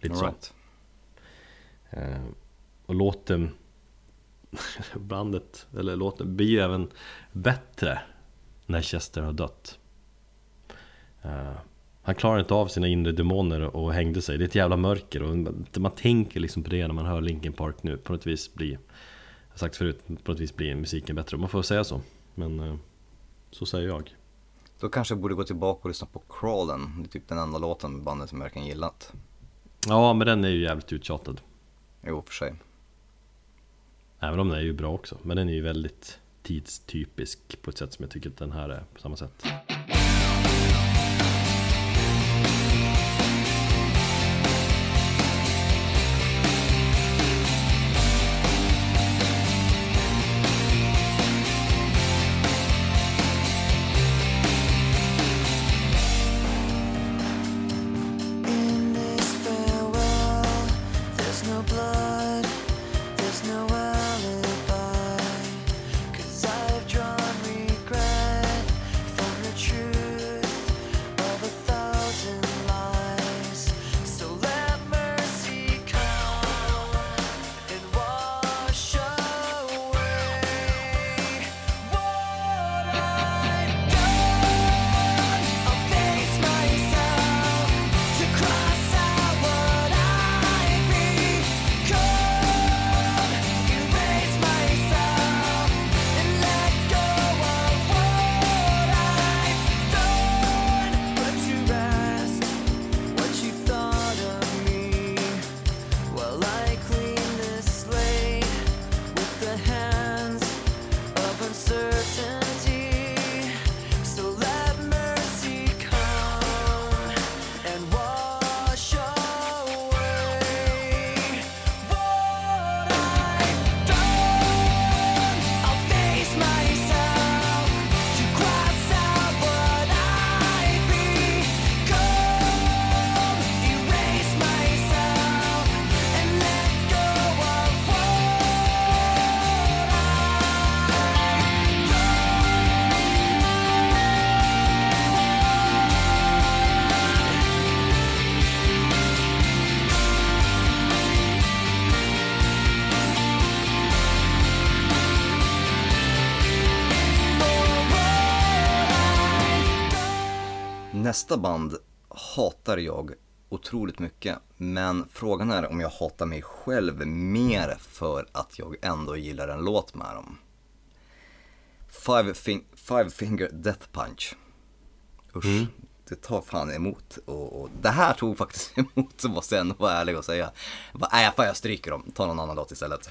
Lite så. Alright. Eh, och låten, bandet, eller låten blir ju även bättre när Chester har dött. Eh, han klarar inte av sina inre demoner och hängde sig. Det är ett jävla mörker och man tänker liksom på det när man hör Linkin Park nu. På något vis blir, jag sagt förut, på något vis blir musiken bättre. Man får säga så. Men eh, så säger jag. Då kanske jag borde gå tillbaka och lyssna på Crawlen. Det är typ den enda låten med bandet som jag verkligen gillat. Ja, men den är ju jävligt uttjatad. Jo, för sig. Även om den är ju bra också. Men den är ju väldigt tidstypisk på ett sätt som jag tycker att den här är på samma sätt. Nästa band hatar jag otroligt mycket. Men frågan är om jag hatar mig själv mer för att jag ändå gillar en låt med dem. Five, fing- five Finger Death Punch. Usch, det tar fan emot. Och, och det här tog faktiskt emot, så måste jag ändå vara ärlig och säga. Jag bara, Nej, fan jag stryker dem, ta någon annan låt istället.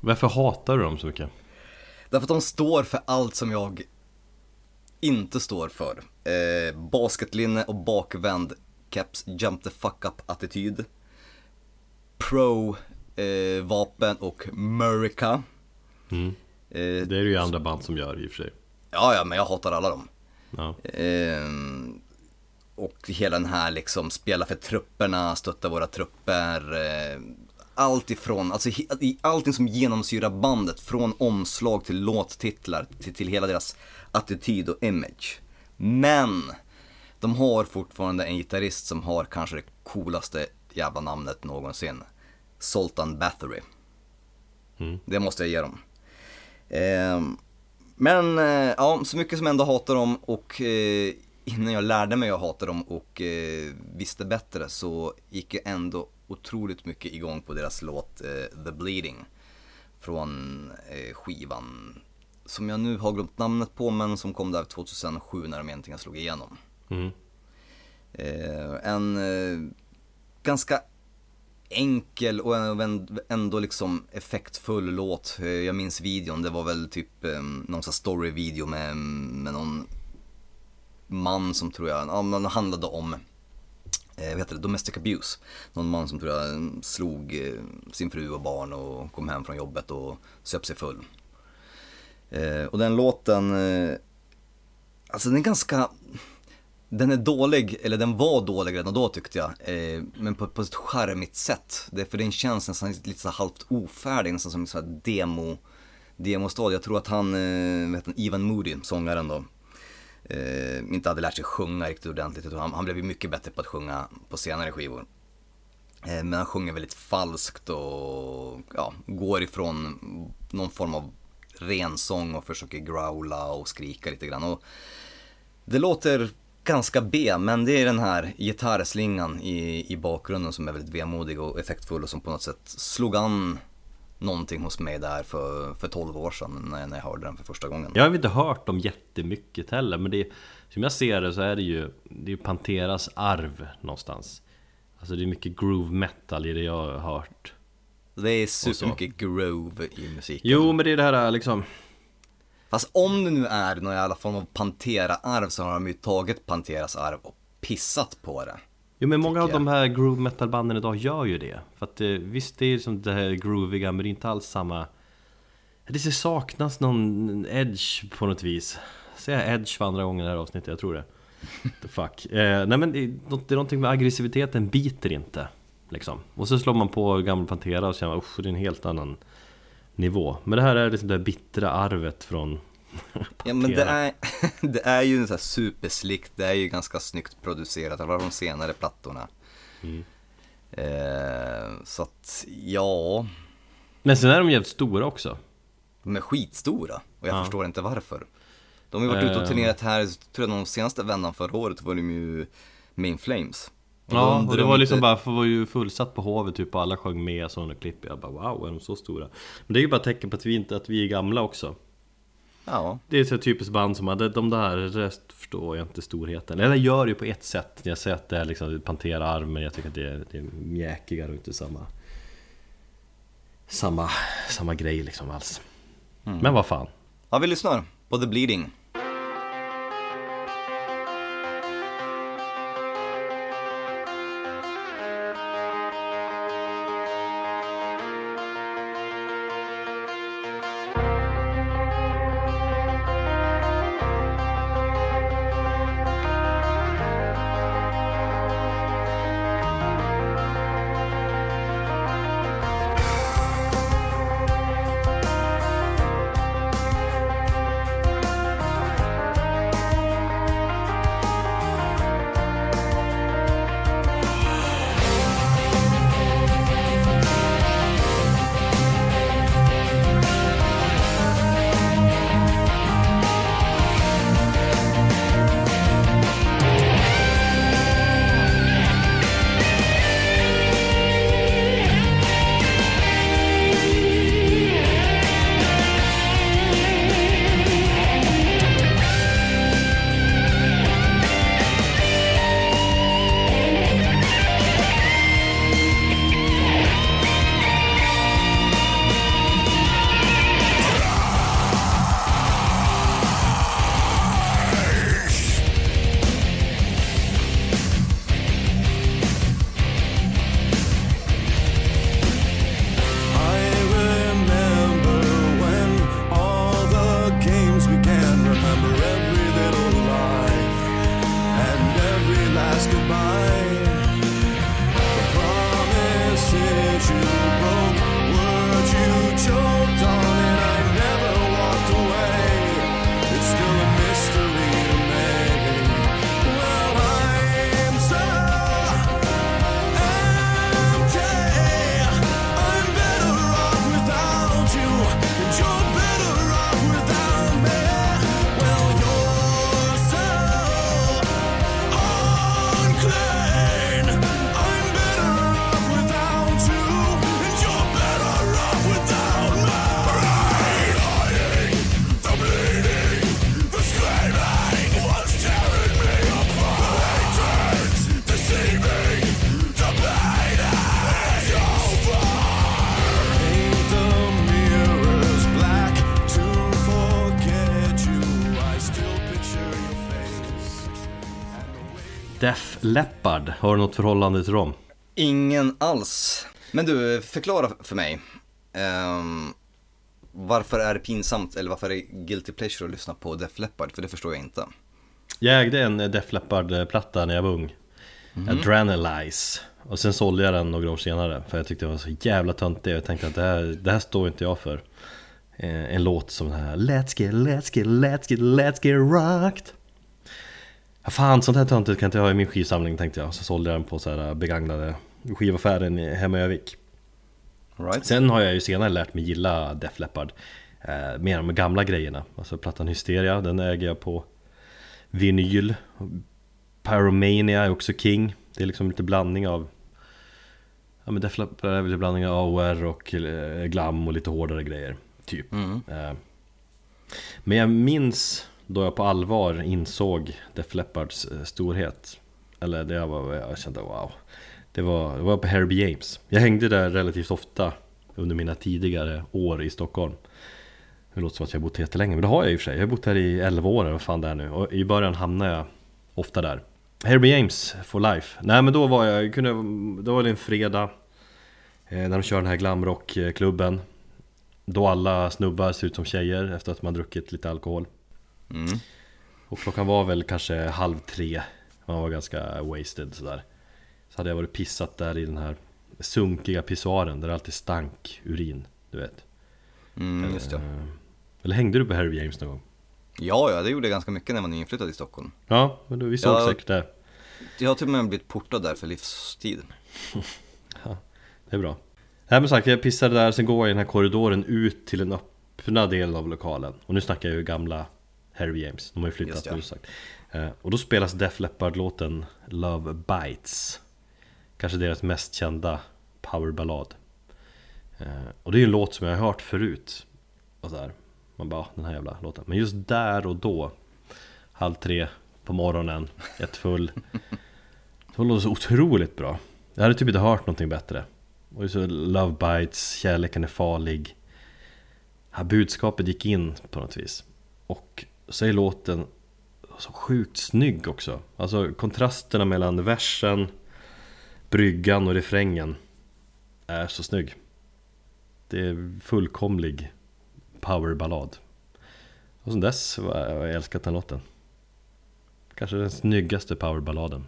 Varför hatar du dem så mycket? Därför att de står för allt som jag inte står för. Eh, basketlinne och bakvänd caps jump the fuck up attityd. Pro eh, vapen och Murica. Mm. Eh, Det är ju andra band som gör i och för sig. ja, ja, men jag hatar alla dem. Ja. Ehm, och hela den här liksom, spela för trupperna, stötta våra trupper. Eh, allt ifrån, alltså i- allting som genomsyrar bandet, från omslag till låttitlar till, till hela deras attityd och image. Men, de har fortfarande en gitarrist som har kanske det coolaste jävla namnet någonsin. Sultan Bathory. Mm. Det måste jag ge dem. Ehm, men eh, ja, så mycket som jag ändå hatar dem och eh, innan jag lärde mig att hata dem och eh, visste bättre så gick jag ändå otroligt mycket igång på deras låt eh, The Bleeding från eh, skivan som jag nu har glömt namnet på men som kom där 2007 när de egentligen slog igenom. Mm. Eh, en eh, ganska enkel och ändå liksom effektfull låt. Eh, Jag minns videon, det var väl typ eh, någon sån story-video med, med någon man som tror jag, ja men handlade om eh, vad heter det, domestic abuse. Någon man som tror jag slog sin fru och barn och kom hem från jobbet och söp sig full. Eh, och den låten, eh, alltså den är ganska, den är dålig, eller den var dålig redan då tyckte jag. Eh, men på, på ett charmigt sätt. Det, för den känns nästan lite så här halvt ofärdig, nästan som en sån här demo, demostad. Jag tror att han, eh, vet han, Ivan Moody, sångaren då, eh, inte hade lärt sig sjunga riktigt ordentligt. Utan han, han blev ju mycket bättre på att sjunga på senare skivor. Eh, men han sjunger väldigt falskt och ja, går ifrån någon form av Rensång och försöker growla och skrika lite grann. Och det låter ganska B, men det är den här gitarrslingan i, i bakgrunden som är väldigt vemodig och effektfull och som på något sätt slog an någonting hos mig där för, för 12 år sedan när, när jag hörde den för första gången. Jag har inte hört dem jättemycket heller men det Som jag ser det så är det ju Det är Panteras arv någonstans Alltså det är mycket groove metal i det jag har hört det är supermycket grove i musiken. Jo men det är det här liksom. Fast om det nu är någon jävla form av Pantera-arv så har de ju tagit Panteras arv och pissat på det. Jo men många av de här groove metal banden idag gör ju det. För att eh, visst det är som det här grooviga men det är inte alls samma Det saknas någon edge på något vis. Säger jag edge för andra gången i det här avsnittet? Jag tror det. The fuck. Eh, Nej men det är, något, det är någonting med aggressiviteten biter inte Liksom Och så slår man på gammal Pantera och känner usch det är en helt annan nivå Men det här är liksom det bittra arvet från Ja men det är, det är ju så här superslick, det är ju ganska snyggt producerat, alla de senare plattorna. Mm. Eh, så att, ja, Men sen är de jävligt stora också de är skitstora och jag Ja. förstår inte varför. De har ju varit ute och Eh. turnerat här, tror jag de senaste vändan förra året var de ju Main Flames. Ja, och det de var liksom bara, för var ju fullsatt på Hovet typ och alla sjöng med sådana klipp. Jag bara wow, är de så stora? Men det är ju bara tecken på att vi inte, att vi är gamla också. Ja, Det är ett typiskt band som hade, de där, rest förstår jag inte storheten. Eller jag gör det ju på ett sätt, jag säger att det är liksom Pantera-arv Men jag tycker att det är, det är mjäkigare och inte samma Samma, samma grej liksom alls. Men vad fan. Ja vi lyssnar. På The Bleeding. Förhållande till dem? Ingen alls. Men du, förklara för mig. ehm, varför är det pinsamt, eller varför är det guilty pleasure att lyssna på Def Leppard? För det förstår jag inte. Jag ägde en Def Leppard-platta när jag var ung Adrenalize Och sen sålde jag den några år senare För jag tyckte det var så jävla töntigt Jag tänkte att det här, det här står inte jag för eh, en låt som den här Let's get, let's get, let's get, let's get rocked Ja, fan, sånt här töntigt kan inte jag ha i min skivsamling tänkte jag. Så sålde jag den på så här begagnade skivaffären hemma i Övik. Right. Sen har jag ju senare lärt mig gilla Def Leppard eh, Mer de gamla grejerna Alltså plattan Hysteria, den äger jag på vinyl Pyromania är också king Det är liksom lite blandning av Ja men Def Leppard är väl en blandning av AOR och eh, glam och lite hårdare grejer Typ Mm. eh, Men jag minns då jag på allvar insåg Def Leppards eh, storhet Eller det var, jag kände wow. Det var, det var på Herbie James. Jag hängde där relativt ofta under mina tidigare år i Stockholm. Det låter som att jag har bott jättelänge, men det har jag i och för sig. Jag har bott här i 11 år eller vad fan det är nu. Och i början hamnade jag ofta där. Herbie James for life. Nej men då var jag, kunde, då var det en fredag eh, När de kör den här glamrockklubben. Då alla snubbar ser ut som tjejer efter att man druckit lite alkohol. Mm. och klockan var väl kanske halv tre Man var ganska wasted sådär Så hade jag varit pissat där i den här sunkiga pissoaren där det alltid stank urin Du vet Mm, just det. Eh, Eller hängde du på Harry James någon gång? Ja, ja, det gjorde jag ganska mycket när jag var nyinflyttad i Stockholm. Ja, men då, vi såg Ja. säkert det Jag har till och med blivit portad där för livstid. Det är bra Nej men sagt, jag pissade där, sen går jag i den här korridoren ut till den öppna delen av lokalen Och nu snackar jag ju gamla Harry James, de har ju flyttat det. nu sagt. Eh, Och då spelas Def Leppard-låten Love Bites. Kanske deras mest kända powerballad. Eh, Och det är ju en låt som jag har hört förut. Och så här. Man bara, "Ah, den här jävla låten. Men just där och då Halv tre på morgonen, ett full Det låter så otroligt bra. Jag hade typ inte hört någonting bättre. Och så Love Bites, Kärleken är farlig här budskapet gick in på något vis. Och så är låten så sjukt snygg också. Alltså kontrasterna mellan versen Bryggan och refrängen Är så snygg. Det är fullkomlig powerballad. Och sen dess har jag älskat den låten. Kanske den snyggaste powerballaden.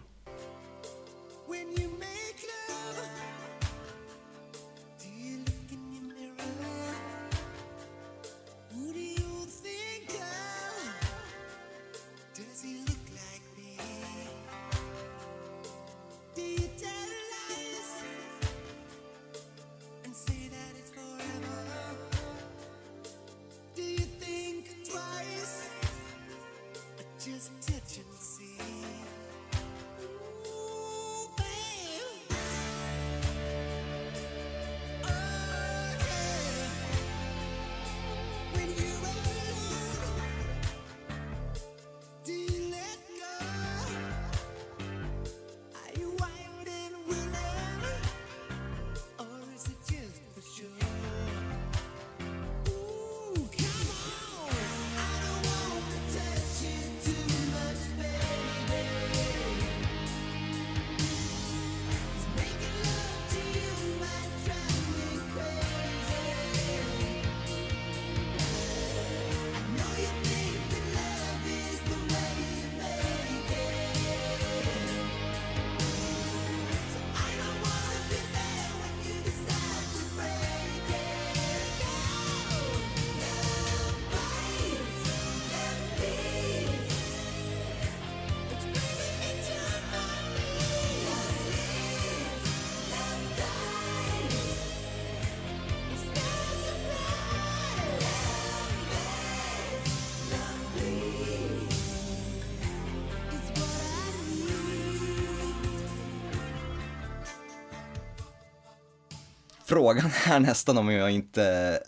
Frågan är nästan om jag inte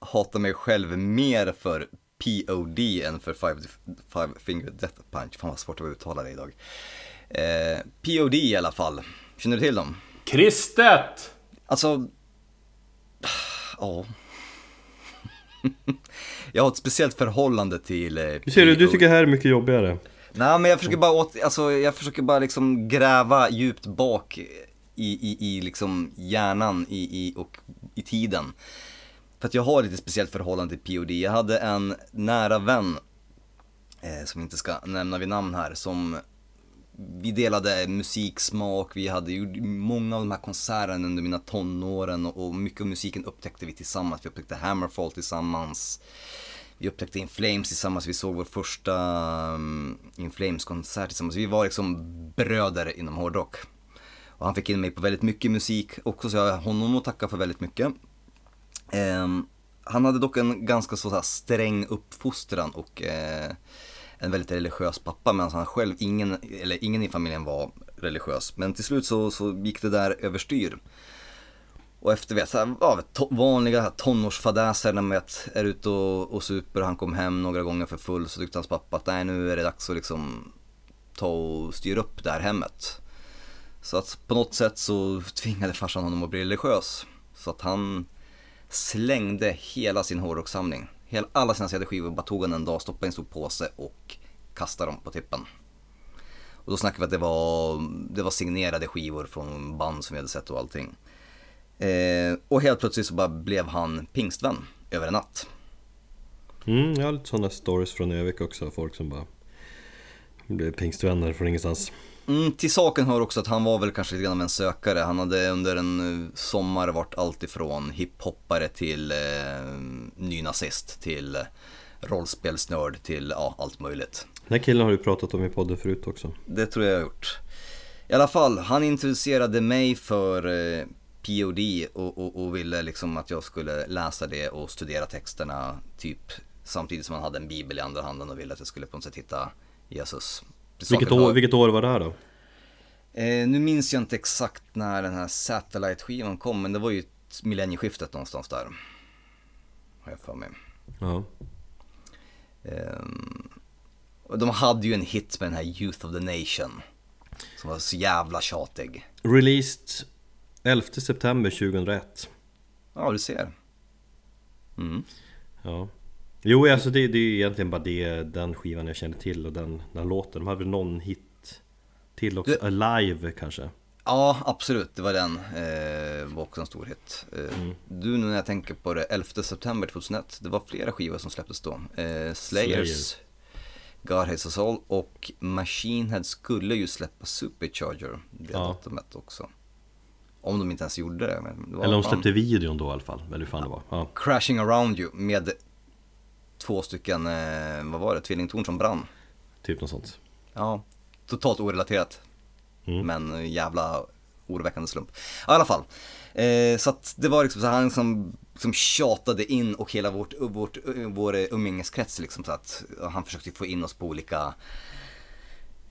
hatar mig själv mer för POD än för Five, five Finger Death Punch. Fan vad svårt att uttala det idag. Eh, POD i alla fall. Känner du till dem? Kristet! Alltså, ja. jag har ett speciellt förhållande till eh, Du ser du, du tycker det här är mycket jobbigare Nej men jag försöker bara åt, alltså jag försöker bara liksom gräva djupt bak i, i, i liksom hjärnan i, i, och i tiden. För att jag har lite speciellt förhållande till POD. Jag hade en nära vän, eh, som vi inte ska nämna vid namn här, som vi delade musiksmak, vi hade gjort många av de här konserterna under mina tonåren och, mycket av musiken upptäckte vi tillsammans. Vi upptäckte Hammerfall tillsammans. Vi upptäckte In Flames tillsammans, vi såg vår första mm, In Flames-konsert tillsammans. Vi var liksom bröder inom hårdrock. Och han fick in mig på väldigt mycket musik också, så jag har honom att tacka för väldigt mycket. Eh, han hade dock en ganska så, så här, sträng uppfostran och eh, en väldigt religiös pappa medan han själv, ingen, eller ingen i familjen var religiös. Men till slut så, så gick det där överstyr. Och efter vet, så här, ja, vanliga tonårsfadäser när man vet, är ute och, och super och han kom hem några gånger för full så tyckte hans pappa att nej nu är det dags att liksom ta och styra upp det här hemmet. Så att på något sätt så tvingade farsan honom att bli religiös. Så att han slängde hela sin hårdrockssamling. Alla sina CD-skivor bara tog han en dag, stoppade i en stor påse och kastade dem på tippen. Och då snackade vi att det var, det var signerade skivor från band som vi hade sett och allting. Eh, och helt plötsligt så bara blev han pingstvän över en natt. Mm, jag har lite sådana stories från Övik också, folk som bara blev pingstvänner från ingenstans. Mm, till saken hör också att han var väl kanske lite grann av en sökare. Han hade under en eh, sommar varit alltifrån hiphoppare till eh, nynazist till eh, rollspelsnörd till ja, allt möjligt. Den här killen har du pratat om i podden förut också. Det tror jag jag har gjort. I alla fall, han introducerade mig för eh, POD och, och, och ville liksom att jag skulle läsa det och studera texterna typ samtidigt som han hade en bibel i andra handen och ville att jag skulle på något sätt hitta Jesus. Vilket år, var- vilket år var det här då? Eh, nu minns jag inte exakt när den här Satellite-skivan kom, men det var ju ett millennieskiftet någonstans där. Har jag för mig. Ja. Och de hade ju en hit med den här Youth of the Nation. Som var så jävla tjatig. Released 11 september 2001. Ja, du ser. Mm. Ja. Jo, alltså det, det är egentligen bara det, den skivan jag känner till och den, den låten. De hade väl någon hit till också, Det- Alive kanske? Ja, absolut. Det var den. Eh, var också en stor hit. Eh, Du, nu när jag tänker på det, 11 september 2001. Det var flera skivor som släpptes då. Eh, Slayers, Slayer. God Hates Us All och Machine Head skulle ju släppa Supercharger det Ja. datumet också. Om de inte ens gjorde det. Men det Eller de släppte videon då i alla fall, eller hur fan det var. Ja. Crashing Around You med två stycken, eh, vad var det, tvillingtorn som brann. Typ något sånt. Ja, totalt orelaterat. Mm. Men jävla oroväckande slump. Ja, I alla fall. Eh, så att det var liksom så han som, som tjatade in och hela vårt, vårt, vår umgängeskrets liksom så att han försökte få in oss på olika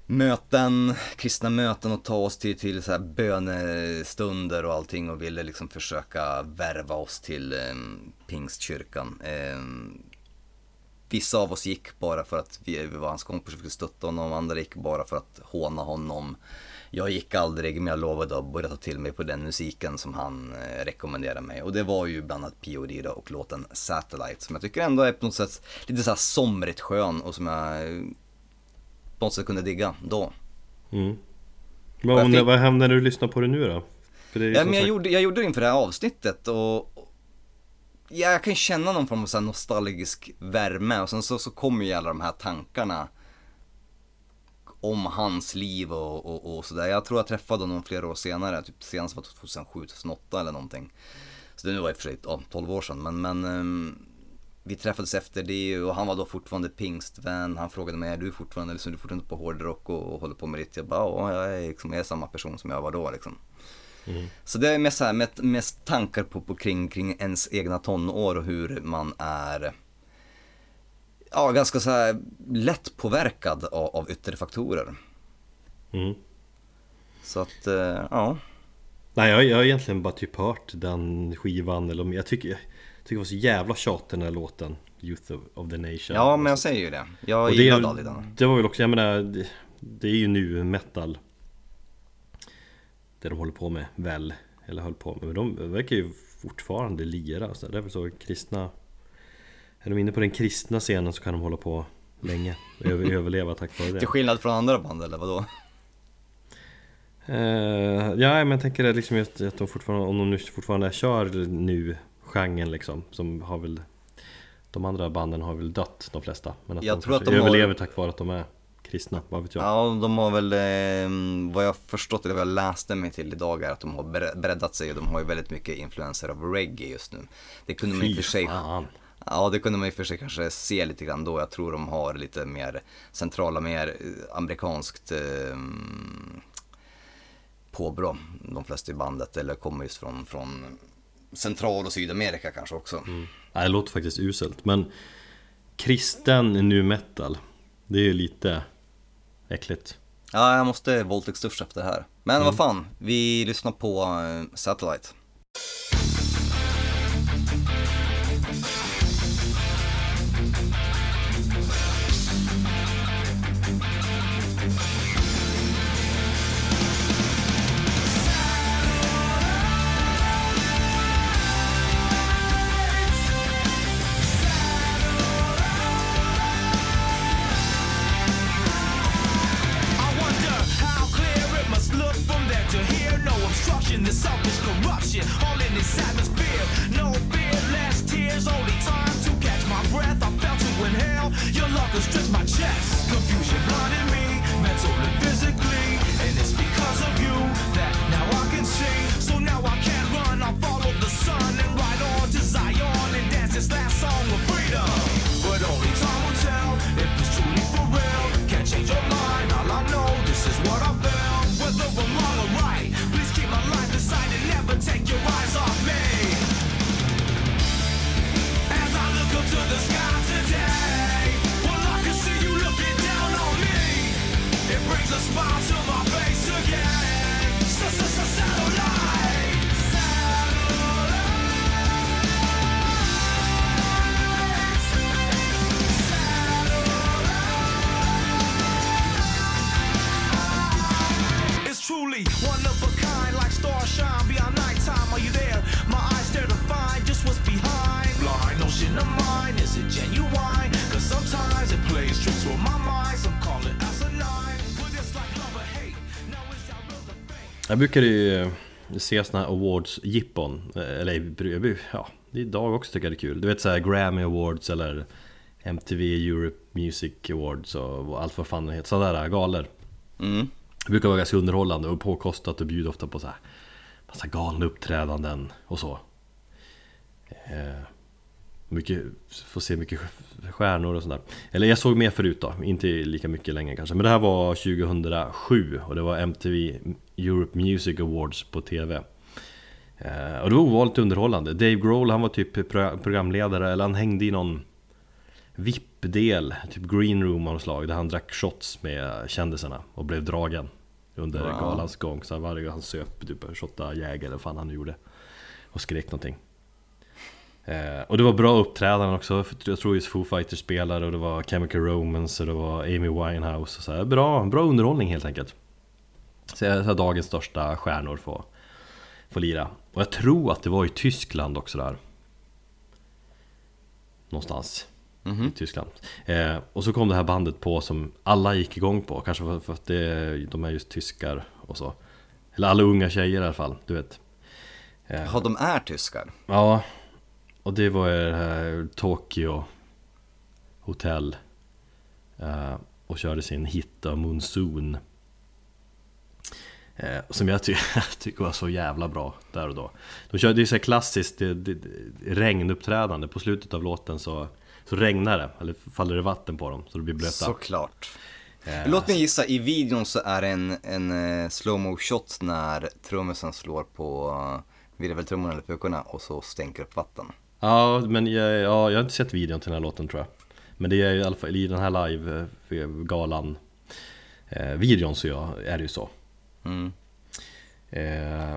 möten, kristna möten och ta oss till, till så här bönestunder och allting och ville liksom försöka värva oss till eh, pingstkyrkan. Eh, Vissa av oss gick bara för att vi, vi var hans kompis och fick stötta honom, andra gick bara för att håna honom. Jag gick aldrig, men jag lovade att börja ta till mig på den musiken som han eh, rekommenderade mig. Och det var ju bland annat POD då och låten Satellite som jag tycker ändå är på något sätt lite så här somrigt skön och som jag eh, på något sätt kunde digga då. Mm. Vad, fick- vad hände när du lyssnade på det nu då? Ja, men jag, sagt- gjorde, jag gjorde det inför det här avsnittet och- ja, jag kan känna någon form av så här nostalgisk värme och sen så, så kommer ju alla de här tankarna om hans liv och, och, och sådär. Jag tror jag träffade honom flera år senare, typ senast var 2007, 2008 eller någonting. Så det nu var i och för sig ja, 12 år sedan, men, men um, vi träffades efter det och han var då fortfarande pingstvän. Han frågade mig, är du fortfarande, liksom, du fortfarande på hårdrock och, och håller på med ditt? Jag bara, ja, jag är, liksom, jag är samma person som jag var då liksom. Så det är mest, så här, mest, mest tankar på, på kring, kring ens egna tonår och hur man är ja, ganska så här lätt påverkad av, av yttre faktorer. Mm. Så att, eh, ja. Nej jag, jag har egentligen bara typ hört den skivan eller jag tycker, jag tycker det var så jävla tjatig den här låten Youth of, of the Nation Ja, men jag säger ju det. Jag gillade aldrig den. det var väl också, jag menar det, det är ju nu metal Det de håller på med väl Eller höll på med, men de verkar ju fortfarande lira. Så Det är väl så kristna Är de inne på den kristna scenen så kan de hålla på länge över, Överleva tack vare det. Till skillnad från andra band eller vadå? Eh, ja men jag tänker det liksom just att de fortfarande, om de nu fortfarande kör nu genren liksom Som har väl De andra banden har väl dött de flesta. Men att Jag de tror att de har- överlever tack vare att de är kristna, vad vet jag? Ja, de har väl, eh, vad jag förstått eller vad jag läste mig till idag är att de har bre- breddat sig och de har ju väldigt mycket influenser av reggae just nu. Det kunde man i och Fy för sig fan. Ja, det kunde man i och för sig kanske se lite grann då. Jag tror de har lite mer centrala, mer eh, amerikanskt eh, påbrå. De flesta i bandet, eller kommer just från, från Central och Sydamerika kanske också. Nej, det låter faktiskt uselt, men kristen nu metal, det är ju lite äckligt. Ja, jag måste våldtäktsduscha efter det här. Men vad fan, vi lyssnar på eh, Satellite. Jag brukar ju eh, se såna här awards-jippon, eh, eller ja, det är idag också tycker jag det är kul. Du vet såhär Grammy Awards eller MTV Europe Music Awards och allt vad fan det heter, sådana där galor. Mm. Det brukar vara ganska underhållande och påkostat och bjuder ofta på så här massa galna uppträdanden och så. Eh, mycket, får se mycket stjärnor och sådär. Eller jag såg mer förut då, inte lika mycket längre kanske. Men det här var 2007 och det var MTV Europe Music Awards på TV. Eh, och det var ovanligt underhållande. Dave Grohl han var typ pro- programledare, eller han hängde i någon VIP-del, typ green room av något slag, där han drack shots med kändisarna och blev dragen under Wow. galans gång. Så varje gång han söp, typ shotta Jäger eller vad fan han gjorde. Och skrek någonting. Eh, och det var bra uppträdanden också, jag tror just Foo Fighters spelare och det var Chemical Romance och det var Amy Winehouse och så här. Bra, bra underhållning helt enkelt. Så jag så dagens största stjärnor får, får lira. Och jag tror att det var i Tyskland också där. Någonstans i Tyskland. Eh, och så kom det här bandet på som alla gick igång på, kanske för, för att det, de är just tyskar och så. Eller alla unga tjejer i alla fall, du vet. Ja, de är tyskar. Ja, och det var det här Tokyo Hotel eh, Och körde sin hit av Monsoon. Eh, Som jag, ty jag tycker var så jävla bra där och då. De körde ju så här klassiskt det, det, regnuppträdande. På slutet av låten så, så regnar det, eller faller det vatten på dem så det blir blöta. Såklart. Eh, Låt mig gissa, i videon så är det en, en eh, slow-mo shot när trummisen slår på uh, virveltrummorna eller pukorna och så stänker upp vatten. Ja, men jag, ja, jag har inte sett videon till den här låten tror jag. Men det är i alla fall i den här live-galan eh, Videon så jag, är det ju så. Mm. eh,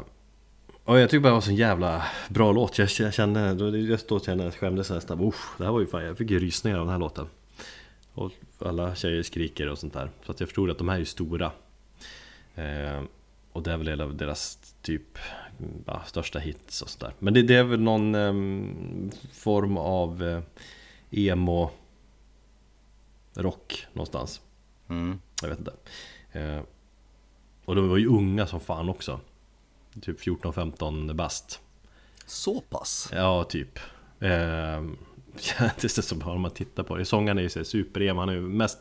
Och jag tycker bara det var så en jävla bra låt. Jag, jag kände, då- jag stod och kände, skämdes nästan Usch, det här var ju fan, jag fick ju rysningar av den här låten. Och alla tjejer skriker och sånt där. Så att jag förstod att de här är ju stora. Eh, Och det är väl deras typ ja, största hits och sådär. Men det, det är väl någon em, form av eh, emo rock någonstans. Mm. Jag vet inte. Eh, Och de var ju unga som fan också. Typ 14-15 bast. Så pass? Ja, typ. Eh, Det ser som bara om man tittar på det. Sångaren är ju så super-emo, han är ju mest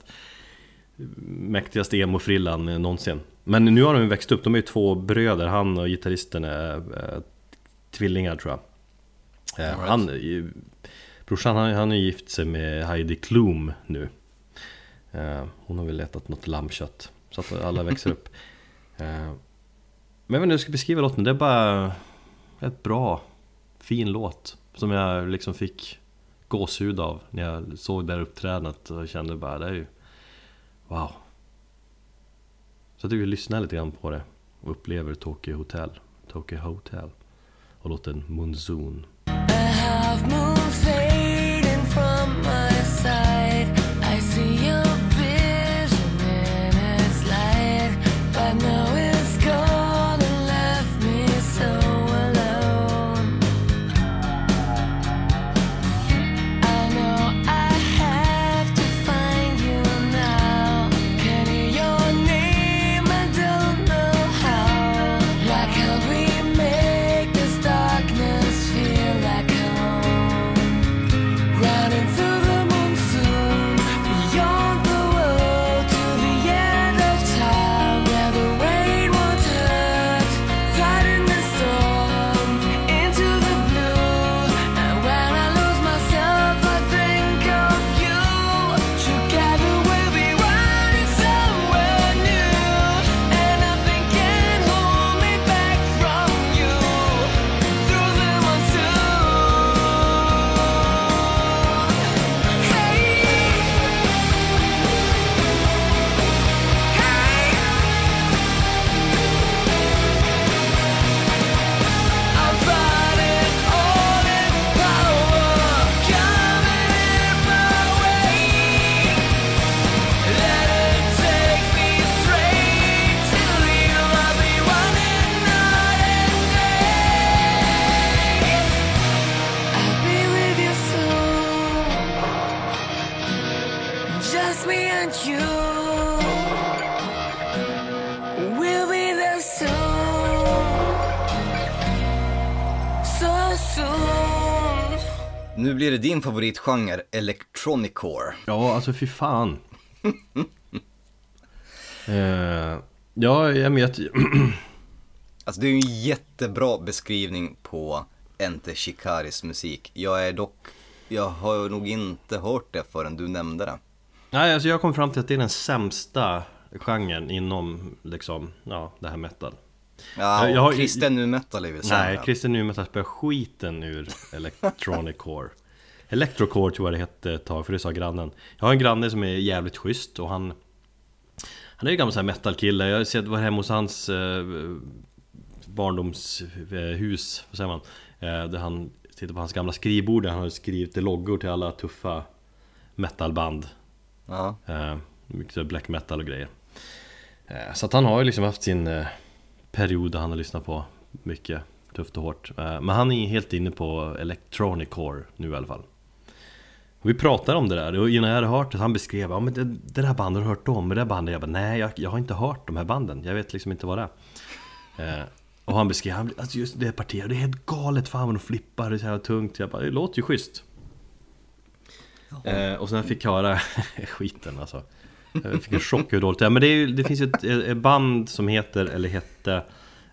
mäktigaste emo-frillan någonsin. Men nu har de ju växt upp, de är ju två bröder, han och gitarristen är eh, tvillingar tror jag. Eh, right. han, brorsan han, han är gift sig med Heidi Klum nu. Eh, hon har väl ätit något lammkött, så att alla växer upp. Eh, men jag vet inte hur jag ska beskriva låten, det är bara ett bra, fin låt. Som jag liksom fick gåshud av när jag såg det här uppträdandet och kände bara det är ju Wow. Så jag tycker vi lyssnar lite grann på det och upplever Tokyo Hotel Tokyo Hotel och låten Monsoon. Favoritgenre, electronicore. Ja, alltså fy fan eh, Ja, jag vet Alltså det är ju en jättebra beskrivning på Ente Shikaris musik. Jag är dock, jag har nog inte hört det förrän du nämnde det. Nej, alltså jag kom fram till att det är den sämsta genren inom liksom, ja, det här metal Ja, Jag- jag har- kristen nu metal är väl sämre. Nej, Christer Numetal spöar skiten ur Electronic Core Electrocore tror jag det hette ett tag, för det sa grannen. Jag har en granne som är jävligt schysst och han Han är ju gammal sån här metalkille, jag har sett, var hemma hos hans eh, barndomshus, vad säger man? Eh, där han tittar på hans gamla skrivbord där han har skrivit loggor till alla tuffa metalband. Ja. Eh, mycket black metal och grejer. Eh, Så att han har ju liksom haft sin eh, period där han har lyssnat på mycket tufft och hårt. Eh, Men han är helt inne på electronic core nu i alla fall och vi pratade om det där. Och innan jag hade hört det, han beskrev ja, men det, det där bandet har hört om, det där bandet, jag bara nej jag, jag har inte hört de här banden, jag vet liksom inte vad det är. Eh, Och han beskrev, han, alltså just det partiet, det är helt galet, fan vad de flippar, det är så här tungt. Jag bara, det låter ju schysst. Eh, och sen fick jag höra skiten alltså. Jag fick en chock hur dåligt det är. Men det, är, det finns ju ett, ett band som heter, eller hette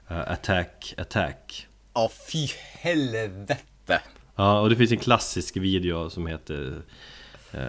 eh, Attack Attack. Ja, fy helvete. Ja, och det finns en klassisk video som heter eh,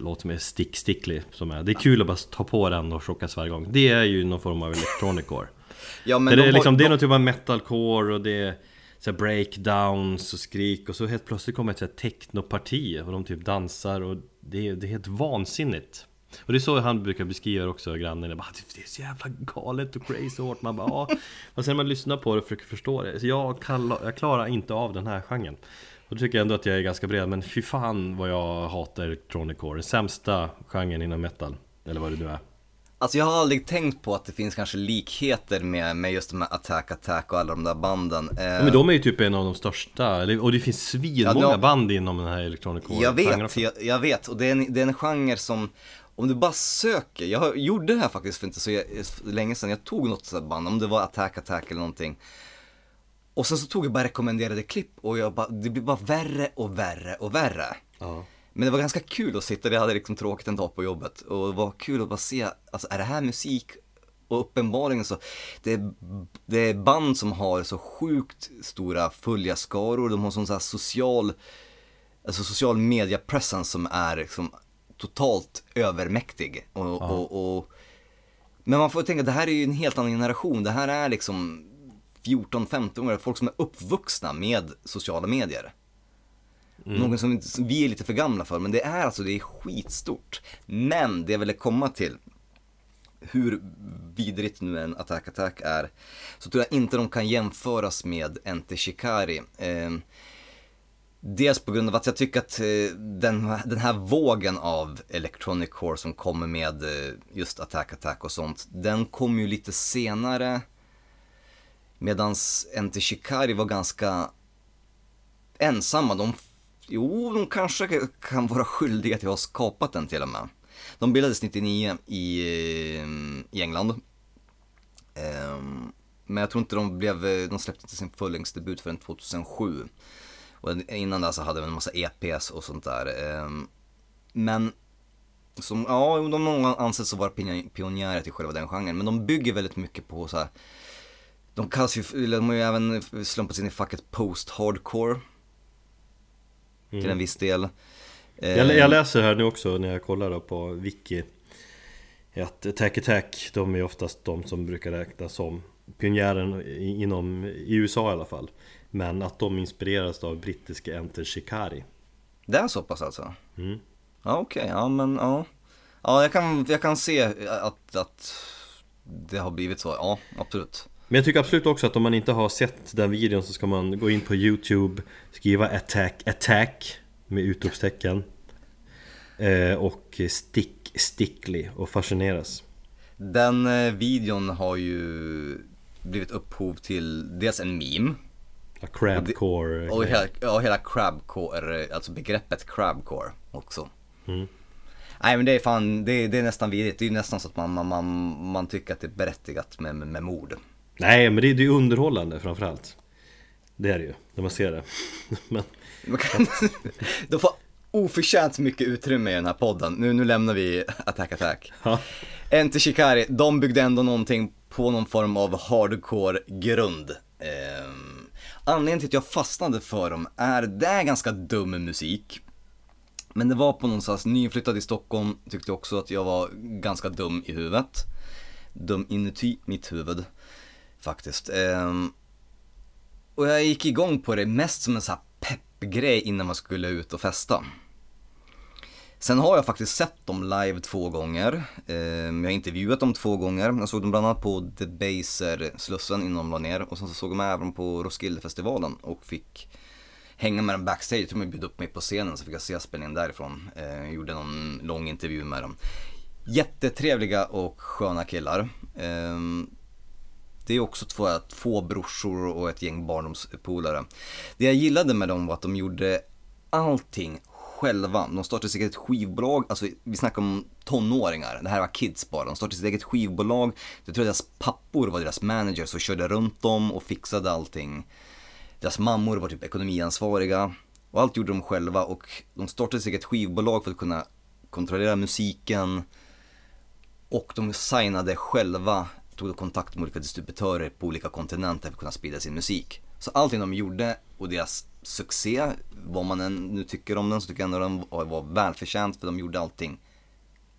Låt är Stick Stickly som är, Det är kul att bara ta på den och chockas varje gång Det är ju någon form av electronicore Ja, men det, de är liksom, har, det är de, någon typ av metalcore och det är så breakdowns och skrik och så helt plötsligt kommer ett så här technoparti och de typ dansar och det är, det är helt vansinnigt och det är så han brukar beskriva det också, grannen. Bara, det är så jävla galet och crazy hårt. Man bara, ja. Och sen när man lyssnar på det och försöker förstå det. Så jag, kan, jag klarar inte av den här genren. Och då tycker jag ändå att jag är ganska bred. Men fy fan vad jag hatar electronic core. Den sämsta genren inom metal. Eller vad det nu är. Alltså jag har aldrig tänkt på att det finns kanske likheter med, med just de här Attack Attack och alla de där banden. Eh, Ja, men de är ju typ en av de största. Och det finns svinmånga Ja, band inom den här electronic core Jag vet, jag, jag vet. Och det är, en, det är en genre som, om du bara söker, jag gjorde det här faktiskt för inte så länge sedan, jag tog något sådant band, om det var Attack Attack eller någonting. Och sen så tog jag bara rekommenderade klipp och jag bara, det blir bara värre och värre och värre. Ja. Men det var ganska kul att sitta, jag hade liksom tråkigt en dag på jobbet och det var kul att bara se, alltså är det här musik? Och uppenbarligen så, det är, det är band som har så sjukt stora följarskaror, de har sån så här social, alltså social media presence som är liksom totalt övermäktig. Och, och, och, men man får tänka, det här är ju en helt annan generation, det här är liksom 14-15 år, folk som är uppvuxna med sociala medier. Någon som, vi är lite för gamla för, men det är alltså, det är skitstort. Men det jag ville komma till, hur vidrigt nu en Attack Attack är, så tror jag inte de kan jämföras med Ente Shikari. Eh, dels på grund av att jag tycker att eh, den, den här vågen av Electronic Core som kommer med eh, just Attack Attack och sånt, den kom ju lite senare. Medan Ente Shikari var ganska ensamma. De, jo, de kanske kan vara skyldiga till att ha skapat den till och med. De bildades 99 i, eh, i England. Um, Men jag tror inte de blev, de släppte inte sin fullängdsdebut förrän 2007. Och innan det så hade de en massa EPs och sånt där. Um, Men som, ja, de har många anses vara pionjärer till själva den genren. Men de bygger väldigt mycket på så här. De kallas ju, de har ju även slumpats in i facket post-hardcore. Till en viss del. Jag, jag läser här nu också när jag kollar på Wiki Att Attack Attack, de är oftast de som brukar räknas som pionjären inom, i USA i alla fall Men att de inspireras av brittiska Enter Shikari Det är så pass alltså? Mm. Ja okej, ja men ja. Ja jag kan, jag kan se att, att det har blivit så, ja absolut. Men jag tycker absolut också att om man inte har sett den videon så ska man gå in på Youtube Skriva Attack Attack med utropstecken eh, Och Stick Stickly och fascineras Den eh, videon har ju blivit upphov till dels en meme ja, Crabcore och hela, ja, hela crabcore, alltså begreppet crabcore också. Mm. Nej men det är fan, det är, det är nästan vidrigt. Det är ju nästan så att man, man, man, man tycker att det är berättigat med, med, med mord. Nej men det är det är underhållande framförallt Det är det ju, när man ser det Men Man kan, de får oförtjänt mycket utrymme i den här podden. Nu, nu lämnar vi Attack Attack. ja, Enter Shikari, de byggde ändå någonting på någon form av hardcore grund. Ehm, anledningen till att jag fastnade för dem är, det är ganska dum musik. Men det var på någonstans, nyinflyttad i Stockholm, tyckte också att jag var ganska dum i huvudet. Dum inuti mitt huvud, faktiskt. Ehm, och jag gick igång på det mest som en sån här peppgrej innan man skulle ut och festa. Sen har jag faktiskt sett dem live två gånger. Ehm, jag har intervjuat dem två gånger. Jag såg dem bland annat på Debaser, Slussen innan de la ner. Och sen så såg jag även på Roskildefestivalen och fick hänga med dem backstage. De bjöd upp mig på scenen så fick jag se spelningen därifrån. Ehm, jag gjorde någon lång intervju med dem. Jättetrevliga och sköna killar. Det är också två, två brorsor och ett gäng barndomspolare. Det jag gillade med dem var att de gjorde allting själva. De startade sitt eget skivbolag, alltså vi snackar om tonåringar, det här var kids bara. De startade sitt eget skivbolag, jag tror deras pappor var deras managers och körde runt dem och fixade allting. Deras mammor var typ ekonomiansvariga och allt gjorde de själva och de startade sitt eget skivbolag för att kunna kontrollera musiken och de signade själva, tog kontakt med olika distributörer på olika kontinenter för att kunna sprida sin musik. Så allting de gjorde och deras succé, vad man än nu tycker om den, så tycker jag ändå den var, välförtjänt för de gjorde allting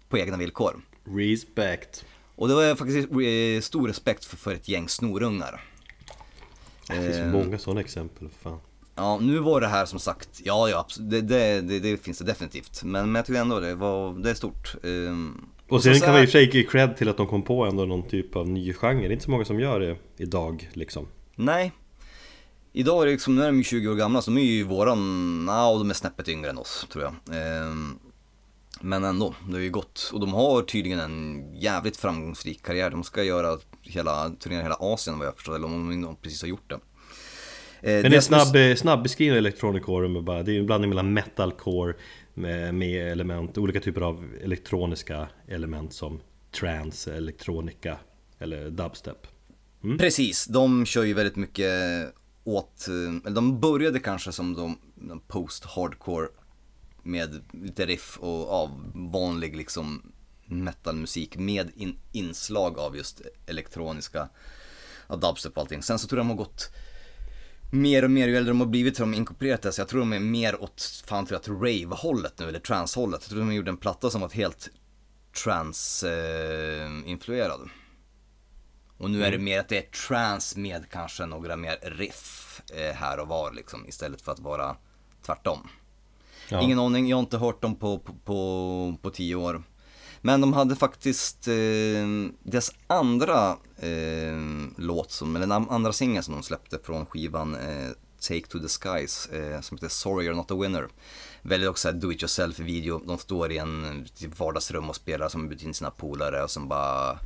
på egna villkor. respect Och det var faktiskt eh, stor respekt för, för ett gäng snorungar. Det finns Eh, många sådana exempel, fan Ja, nu var det här som sagt, ja, ja det, det, det, det finns det definitivt. Men, men jag tycker ändå det var, det är stort. Ehm, Och sen så kan man i och för sig ge cred till att de kom på ändå någon typ av ny genre Det är inte så många som gör det idag liksom Nej. Idag är det liksom, nu är de ju 20 år gamla, så de är ju våran, ja de är snäppet yngre än oss tror jag. Ehm, men ändå, det har ju gått. Och de har tydligen en jävligt framgångsrik karriär. De ska göra hela, turnera hela Asien vad jag förstår, eller om de precis har gjort det. Eh, Men en deras mus- snabb, snabb beskrivning av electronic core bara, Det är en blandning mellan metalcore med, med element, olika typer av elektroniska element som trance, elektronika eller dubstep mm. Precis, de kör ju väldigt mycket åt, eller de började kanske som de, de post-hardcore med lite riff och av vanlig liksom metalmusik med in, inslag av just elektroniska, av dubstep och allting. Sen så tror jag de har gått mer och mer ju äldre de har blivit har de inkorporerat det, så jag tror de är mer åt, fan tror jag, rave-hållet nu, eller trance-hållet. Jag tror de gjorde en platta som var helt trance-influerad. och nu är det mer att det är trance med kanske några mer riff eh, här och var liksom, istället för att vara tvärtom. Ja. Ingen aning, jag har inte hört dem på, på, på, på tio år. Men de hade faktiskt eh, deras andra eh, låt, som, eller den andra singeln som de släppte från skivan eh, Take to the Skies, eh, som heter Sorry You're Not a Winner. Väldigt också do it yourself video, de står i en vardagsrum och spelar som bjudit in sina polare och sen bara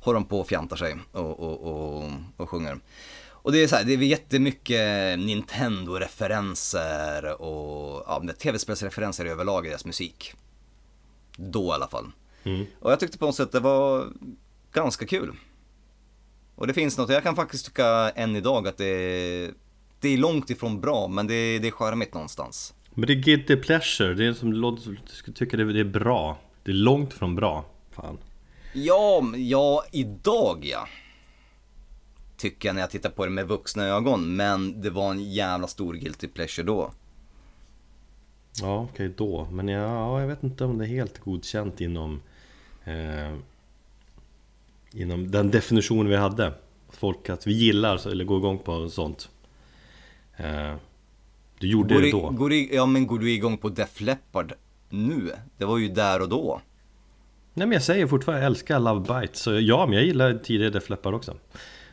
håller de på och fjantar sig och, och, och, och sjunger. Och det är så här, det är jättemycket Nintendo-referenser och ja, tv-spelsreferenser överlag i deras musik. Då i alla fall. Och jag tyckte på något sätt det var ganska kul. Och det finns något, jag kan faktiskt tycka än idag att det är, det är långt ifrån bra, men det är, det är charmigt någonstans. Men det är guilty pleasure, det är som låter, du skulle tycka det är bra Det är långt från bra Fan Ja, ja, idag ja. Tycker jag när jag tittar på det med vuxna ögon, men det var en jävla stor guilty pleasure då. Ja okej då, men ja, jag vet inte om det är helt godkänt inom eh, Inom den definition vi hade. Folk att vi gillar eller går igång på sånt. Eh, Du gjorde Går, det i, då. går i, ja men går du igång på Def Leppard nu? Det var ju där och då. Nej men jag säger fortfarande jag älskar Love Bites. Så ja, men jag gillar tidigare Def Leppard också.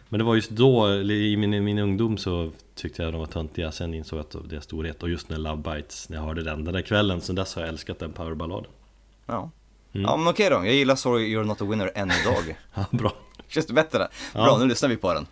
Men det var just då, i min, min ungdom så tyckte jag de var töntiga. Sen insåg jag att det är storhet. Och just när Love Bites, när jag hörde den den där kvällen Sen dess har jag älskat den powerballaden. Ja. Mm. Ja men okej då, jag gillar Sorry You're Not A Winner än idag. Ja, bra Känns det bättre? Bra, Ja. nu lyssnar vi på den.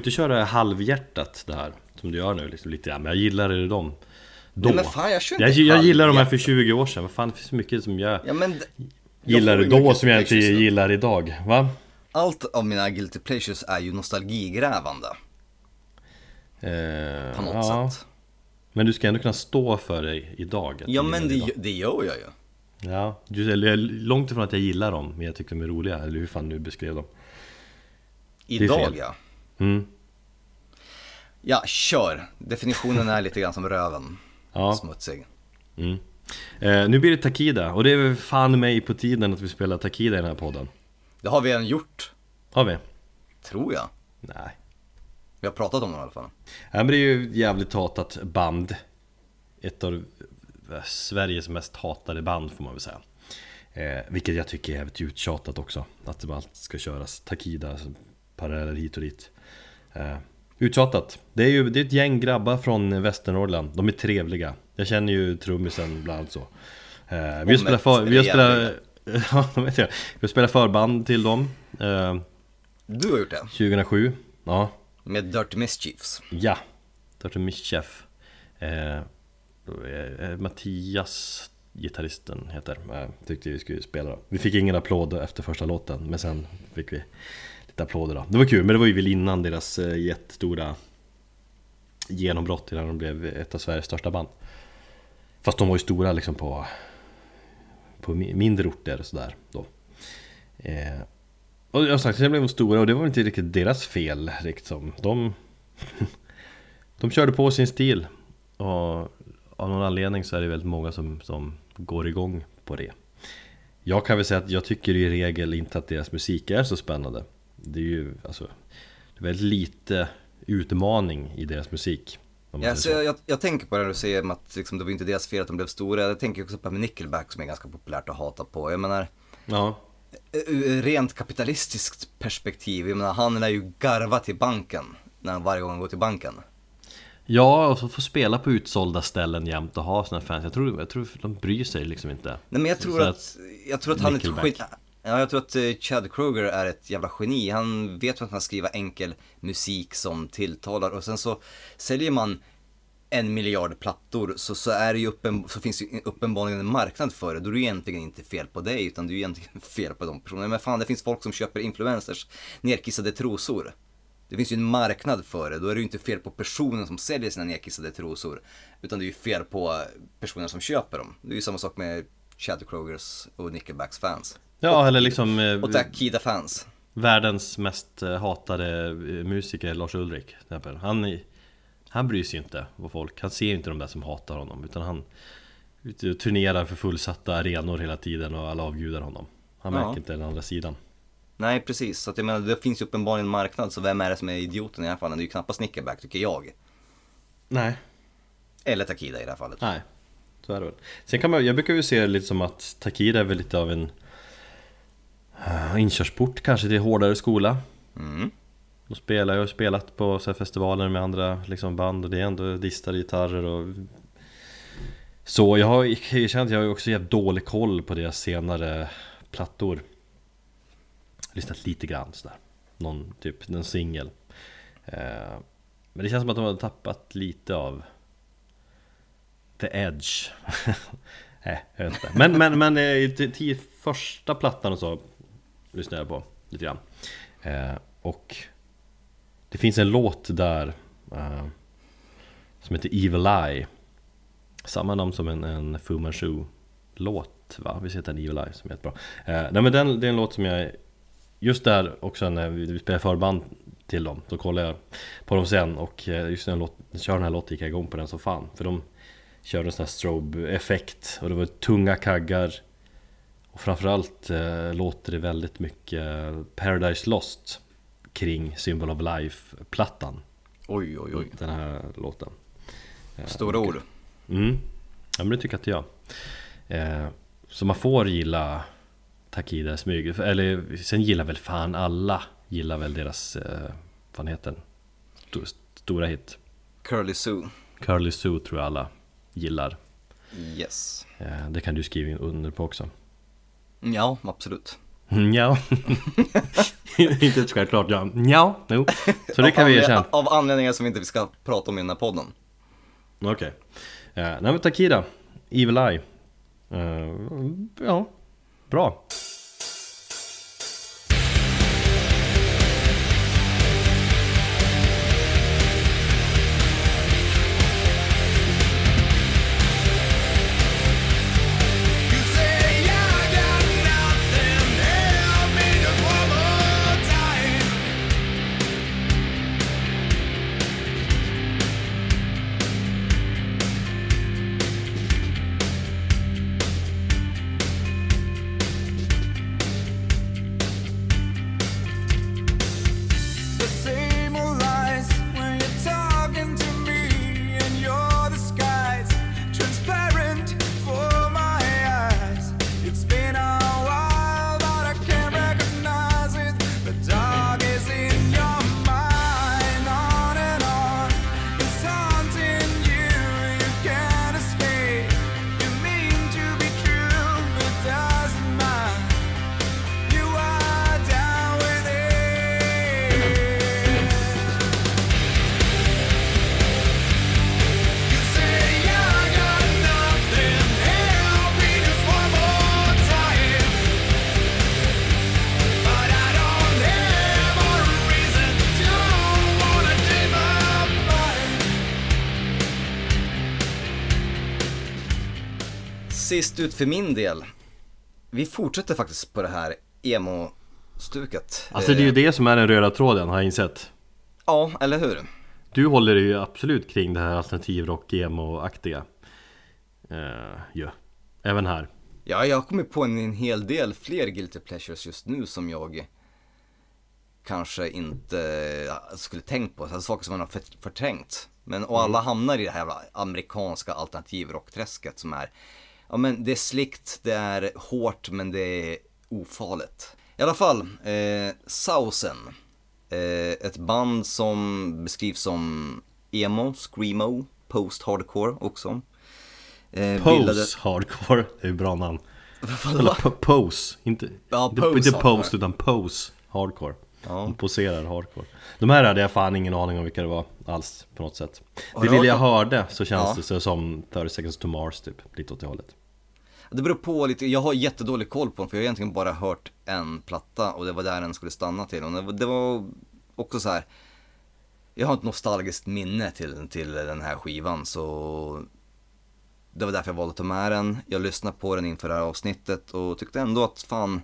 Inte köra halvhjärtat det här Som du gör nu liksom lite, ja, men jag gillar det dem Då Nej, men fan, jag jag, jag gillar de här för halvhjärtat. 20 år sedan, vad fan det finns så mycket som jag Ja men, jag gillade ju då som jag inte gillar idag, va? Allt av mina guilty pleasures är ju nostalgigrävande Eh, på något ja. sätt. Men du ska ändå kunna stå för dig idag Ja men det, idag. det gör jag ju. Ja, du, eller, långt ifrån att jag gillar dem Men jag tycker de är roliga, eller hur fan du beskrev dem Idag ja. Mm. Ja, kör. Definitionen är lite grann som röven. Ja, Smutsig. mm. eh, Nu blir det Takida och det är fan mig på tiden att vi spelar Takida i den här podden Det har vi redan gjort. Har vi? Tror jag. Nej. Vi har pratat om det i alla fall. Ja, men det är ju jävligt hatat band. Ett av eh, Sveriges mest hatade band får man väl säga. Eh, vilket jag tycker är jävligt uttjatat också. Att det allt ska köras Takida, alltså, paralleller hit och dit. Eh, uttjatat. Det är ju det är ett gäng grabbar från Västernorrland. De är trevliga. Jag känner ju trummisen bland annat så. Eh, vi spelar för, vi jävliga. ja, vet jag. Vi förband till dem. Eh, Du har gjort det. 2007. Ja, Med Dirty Mischiefs. Ja, Dirty Mischief eh, eh, Mattias, gitarristen heter, eh, tyckte vi skulle spela. Vi fick ingen applåd efter första låten, men sen fick vi applåder då. Det var kul, men det var ju väl innan deras eh, jättestora genombrott innan de blev ett av Sveriges största band. Fast de var ju stora liksom på, på mindre orter och sådär då. Eh, och jag sagt, sen blev de stora och det var inte riktigt deras fel liksom. De, de körde på sin stil. Och av någon anledning så är det väldigt många som, som går igång på det. Jag kan väl säga att jag tycker i regel inte att deras musik är så spännande. Det är ju alltså, det är väldigt lite utmaning i deras musik. Ja, så så. jag, jag tänker på det du säger om att liksom, det var inte deras fel att de blev stora. Jag tänker också på Nickelback som är ganska populärt att hata på. Jag menar, Ja, ur rent kapitalistiskt perspektiv, jag menar han lär ju garva till banken när han varje gång han går till banken. ja och så få spela på utsålda ställen jämt och ha sina fans. Jag tror, jag tror de bryr sig liksom inte. Nej men jag tror så att, jag tror att han är geni. Ja, jag tror att eh, Chad Kroger är ett jävla geni. Han vet hur han kan skriva enkel musik som tilltalar och sen så säljer man en miljard plattor så, så, är det ju uppen, så finns det ju uppenbarligen en marknad för det. Då är det ju egentligen inte fel på dig utan det är ju egentligen fel på de personerna. Men fan det finns folk som köper influencers nerkissade trosor. Det finns ju en marknad för det. Då är det ju inte fel på personen som säljer sina nerkissade trosor. Utan det är ju fel på personen som köper dem. Det är ju samma sak med Chad Krogers och Nickelbacks fans. Ja, eller liksom eh, Och Takida-fans. världens mest eh, hatade eh, musiker Lars Ulrik till exempel. Han, han bryr sig ju inte vad folk, han ser ju inte de där som hatar honom utan han ute och turnerar för fullsatta arenor hela tiden och alla avgudar honom. Han Ja. märker inte den andra sidan. Nej precis, så att jag menar det finns ju uppenbarligen en marknad så vem är det som är idioten i det här fallet? Det är ju knappast Nickelback tycker jag. Nej. Eller Takida i det här fallet. Nej, så är det väl. Sen kan man, jag brukar ju se det lite som att Takida är väl lite av en inkörsport kanske till hårdare skola. Mm. De spelar jag har spelat på så festivaler med andra liksom, band och det är ändå distade gitarrer och Så. Jag har erkänna att jag har också jävligt dålig koll på deras senare plattor. Lyssnat lite grann sådär. Någon typ, en singel. Eh, Men det känns som att de har tappat lite av The Edge. Nej, jag vet inte. Men, men, men eh, till första plattan och så Lyssnade jag på lite grann. Eh, Och det finns en låt där eh, Som heter Evil Eye. Samma namn som en, en Fu Manchu låt va? Visst heter den Evil Eye som är jättebra. Eh, Nej men den, det är en låt som jag Just där också när vi, vi spelar förband till dem Då kollar jag på dem sen. Och eh, just när jag låt, kör den här låten gick jag igång på den som fan. För de körde en sån här strobe-effekt och det var tunga kaggar. Och framförallt eh, låter det väldigt mycket Paradise Lost Kring Symbol of Life-plattan Oj oj oj. Den här låten Stora ord. Mm. Ja men det tycker inte jag. Eh, så man får gilla Takida smyg. Eller sen gillar väl fan alla gillar väl deras, eh, vad heter den? Sto- Stora hit. Curly Sue. Curly Sue tror jag alla gillar. Yes. Eh, det kan du skriva under på också. Ja, absolut. Mm, Ja. Inte ett självklart ja. Ja, jo. Så det kan vi erkänna. av anledningar som vi inte ska prata om i den här podden. Okej. Eh, nej men Takida, Evil Eye. Eh, ja, bra. Sist ut för min del. Vi fortsätter faktiskt på det här emo-stuket. Alltså det är ju Eh, det som är den röda tråden har jag insett Ja, eller hur? Du håller ju absolut kring det här alternativrock emo-aktiga uh, ja. Även här Ja, jag har kommit på en, en hel del fler guilty pleasures just nu som jag kanske inte ja, skulle tänkt på. Alltså, saker som man har för, förträngt. Men, och alla hamnar i det här amerikanska alternativrockträsket som är, ja men det är slickt, det är hårt men det är ofarligt. I alla fall, eh, Sausen. Eh, ett band som beskrivs som emo, screamo, post-hardcore också. Eh, Pose Hardcore, det är ett bra namn Eller po- Pose, inte, Ja, Pose inte. Post utan Pose Hardcore Ja. De poserar Hardcore De här hade jag fan ingen aning om vilka det var alls på något sätt Det lilla jag hörde så känns Ja. det som 30 seconds to Mars typ, lite åt det hållet Det beror på lite, jag har jättedålig koll på den för jag har egentligen bara hört en platta och det var där den skulle stanna till. Och det var, också så här. jag har ett nostalgiskt minne till, till den här skivan så det var därför jag valde att ta med den. Jag lyssnade på den inför det här avsnittet och tyckte ändå att fan,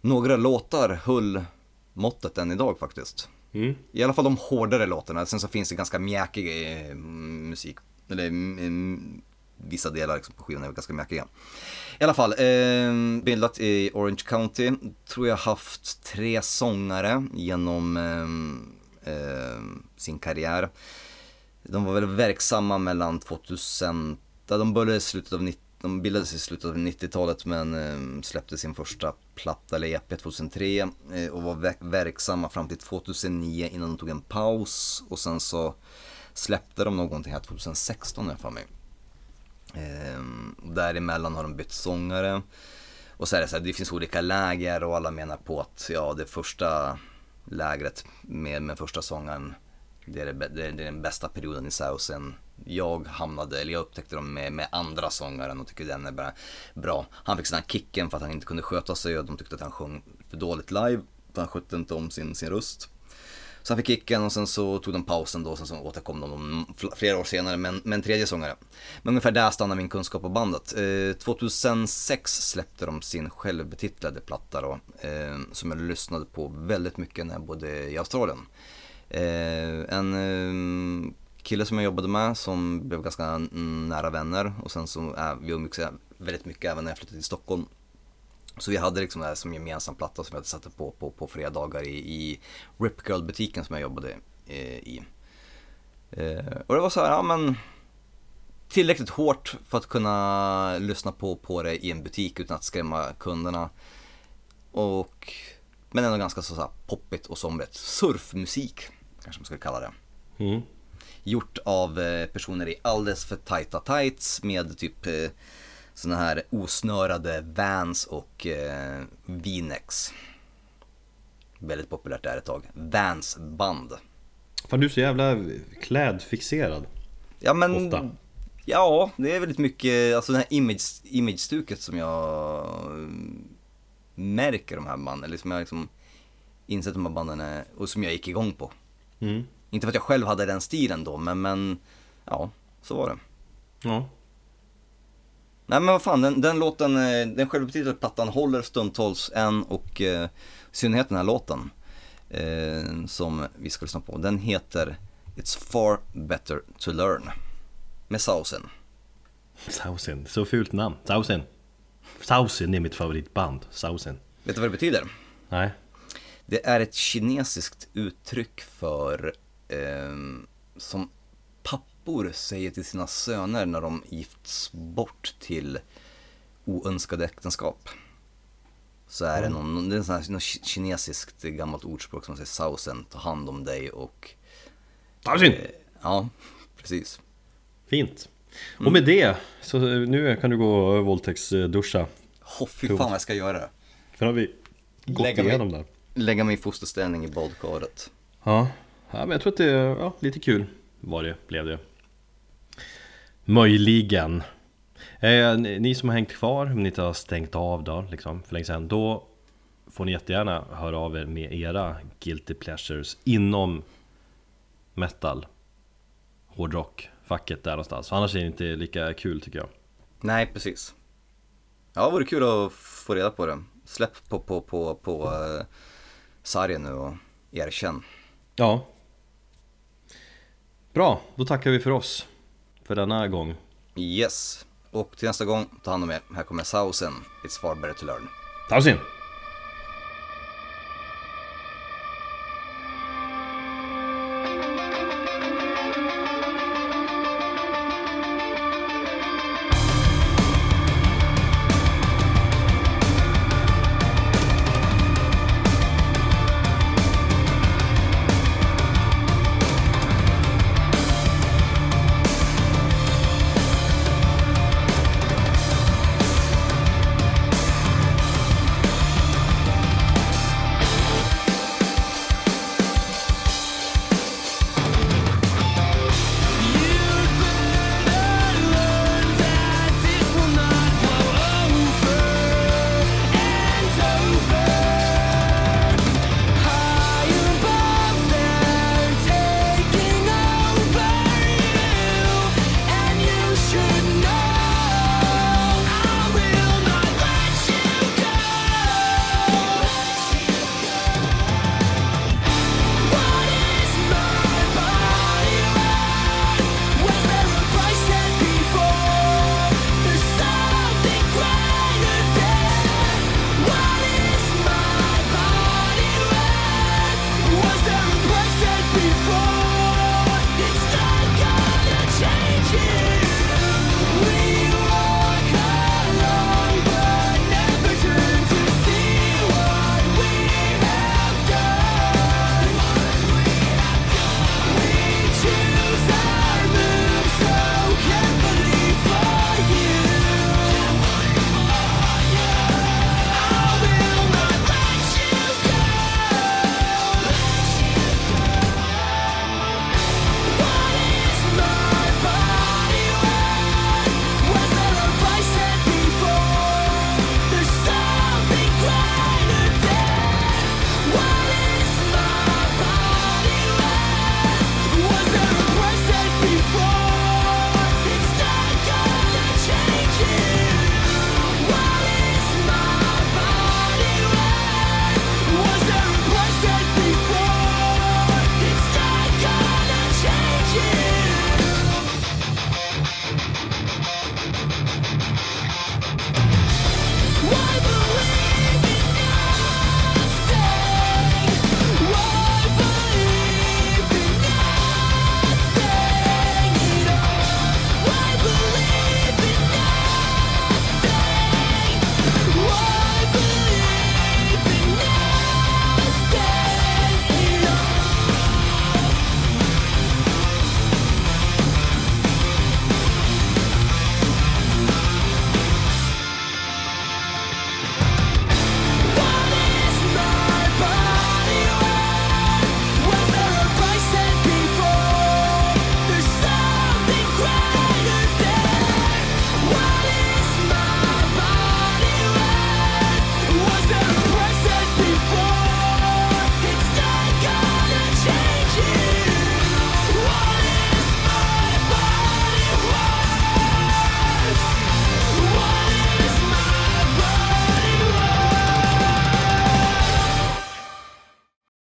några låtar höll måttet än idag faktiskt. mm. I alla fall de hårdare låtarna. Sen så finns det ganska mjäkig eh, musik. Eller mm, vissa delar liksom på skivan är ganska mjäkiga. I alla fall, eh, bildat i Orange County. Tror jag haft tre sångare genom eh, eh, sin karriär. De var väl verksamma mellan 2000, de började i slutet av 90 de bildades i slutet av 90-talet men eh, släppte sin första platta eller EP 2003 eh, och var verksamma fram till 2009 innan de tog en paus och sen så släppte de någonting här 2016 har jag för mig. Ehm, däremellan har de bytt sångare och så är det så här, det finns olika läger och alla menar på att ja, det första lägret med, med första sångaren det är, det, det är den bästa perioden i Sausen. Jag hamnade, eller jag upptäckte dem med, med andra sångaren och tycker den är bara bra. Han fick sån här kicken för att han inte kunde sköta sig och de tyckte att han sjöng för dåligt live. För han skötte inte om sin, sin röst. Så han fick kicken och sen så tog de pausen då, sen så återkom de flera år senare med, med en tredje sångare. Men ungefär där stannar min kunskap om bandet. Eh, 2006 släppte de sin självbetitlade platta då, eh, som jag lyssnade på väldigt mycket när jag bodde i Australien. Eh, en eh, kille som jag jobbade med som blev ganska nära vänner och sen så äh, vi umgicks väldigt mycket även när jag flyttade till Stockholm. Så vi hade liksom det här som gemensam platta som jag satte på på, på fredagar i, i Rip Girl butiken som jag jobbade eh, i. Eh, och det var så här, ja men tillräckligt hårt för att kunna lyssna på, på det i en butik utan att skrämma kunderna. Och, men ändå ganska så, så här poppigt och somrigt. Surfmusik kanske man skulle kalla det. Mm. Gjort av eh, personer i alldeles för tajta tights med typ såna här osnörade Vans och eh, V-necks. Väldigt populärt där ett tag. Vans band. Fan du är så jävla klädfixerad Ja men, Ofta. ja det är väldigt mycket, alltså det här image, image-stuket som jag mm, märker de här banden, eller som jag liksom insett de här banden är, och som jag gick igång på. mm. Inte för att jag själv hade den stilen då, men, men ja, så var det. Ja Nej men vad fan, den, den låten, eh, den självbetitlade plattan håller stundtals än och eh, i synnerhet den här låten eh, som vi ska lyssna på, den heter It's far better to learn med Sausen. Sausen, så fult namn. Sausen. Sausen är mitt favoritband, Sausen. Vet du vad det betyder? Nej. Det är ett kinesiskt uttryck för ehm, som pappor säger till sina söner när de gifts bort till oönskade äktenskap. Så är det någon, det är sån här, något ki- kinesiskt gammalt ordspråk som säger sausen, ta hand om dig och Sausen! eh, ja, precis. Fint Och med det, så nu kan du gå och våldtäktsduscha Åh fy fan vad jag ska göra. För har vi gått Lägga mig- igenom där Lägga mig i fosterställning i badkaret. Ja. ja, men jag tror att det är ja, lite kul var det, blev det Möjligen eh, ni som har hängt kvar, om ni inte har stängt av då, liksom, för länge sedan Då får ni jättegärna höra av er med era guilty pleasures inom metal Hårdrock, facket där någonstans, för annars är det inte lika kul tycker jag Nej, precis. Ja, det vore kul att få reda på det. Släpp på, på, på, på uh, sargen nu och erkänn. Ja. Bra, då tackar vi för oss. För denna gång. Yes. Och till nästa gång, ta hand om er. Här kommer Sausen. It's far better to learn. In!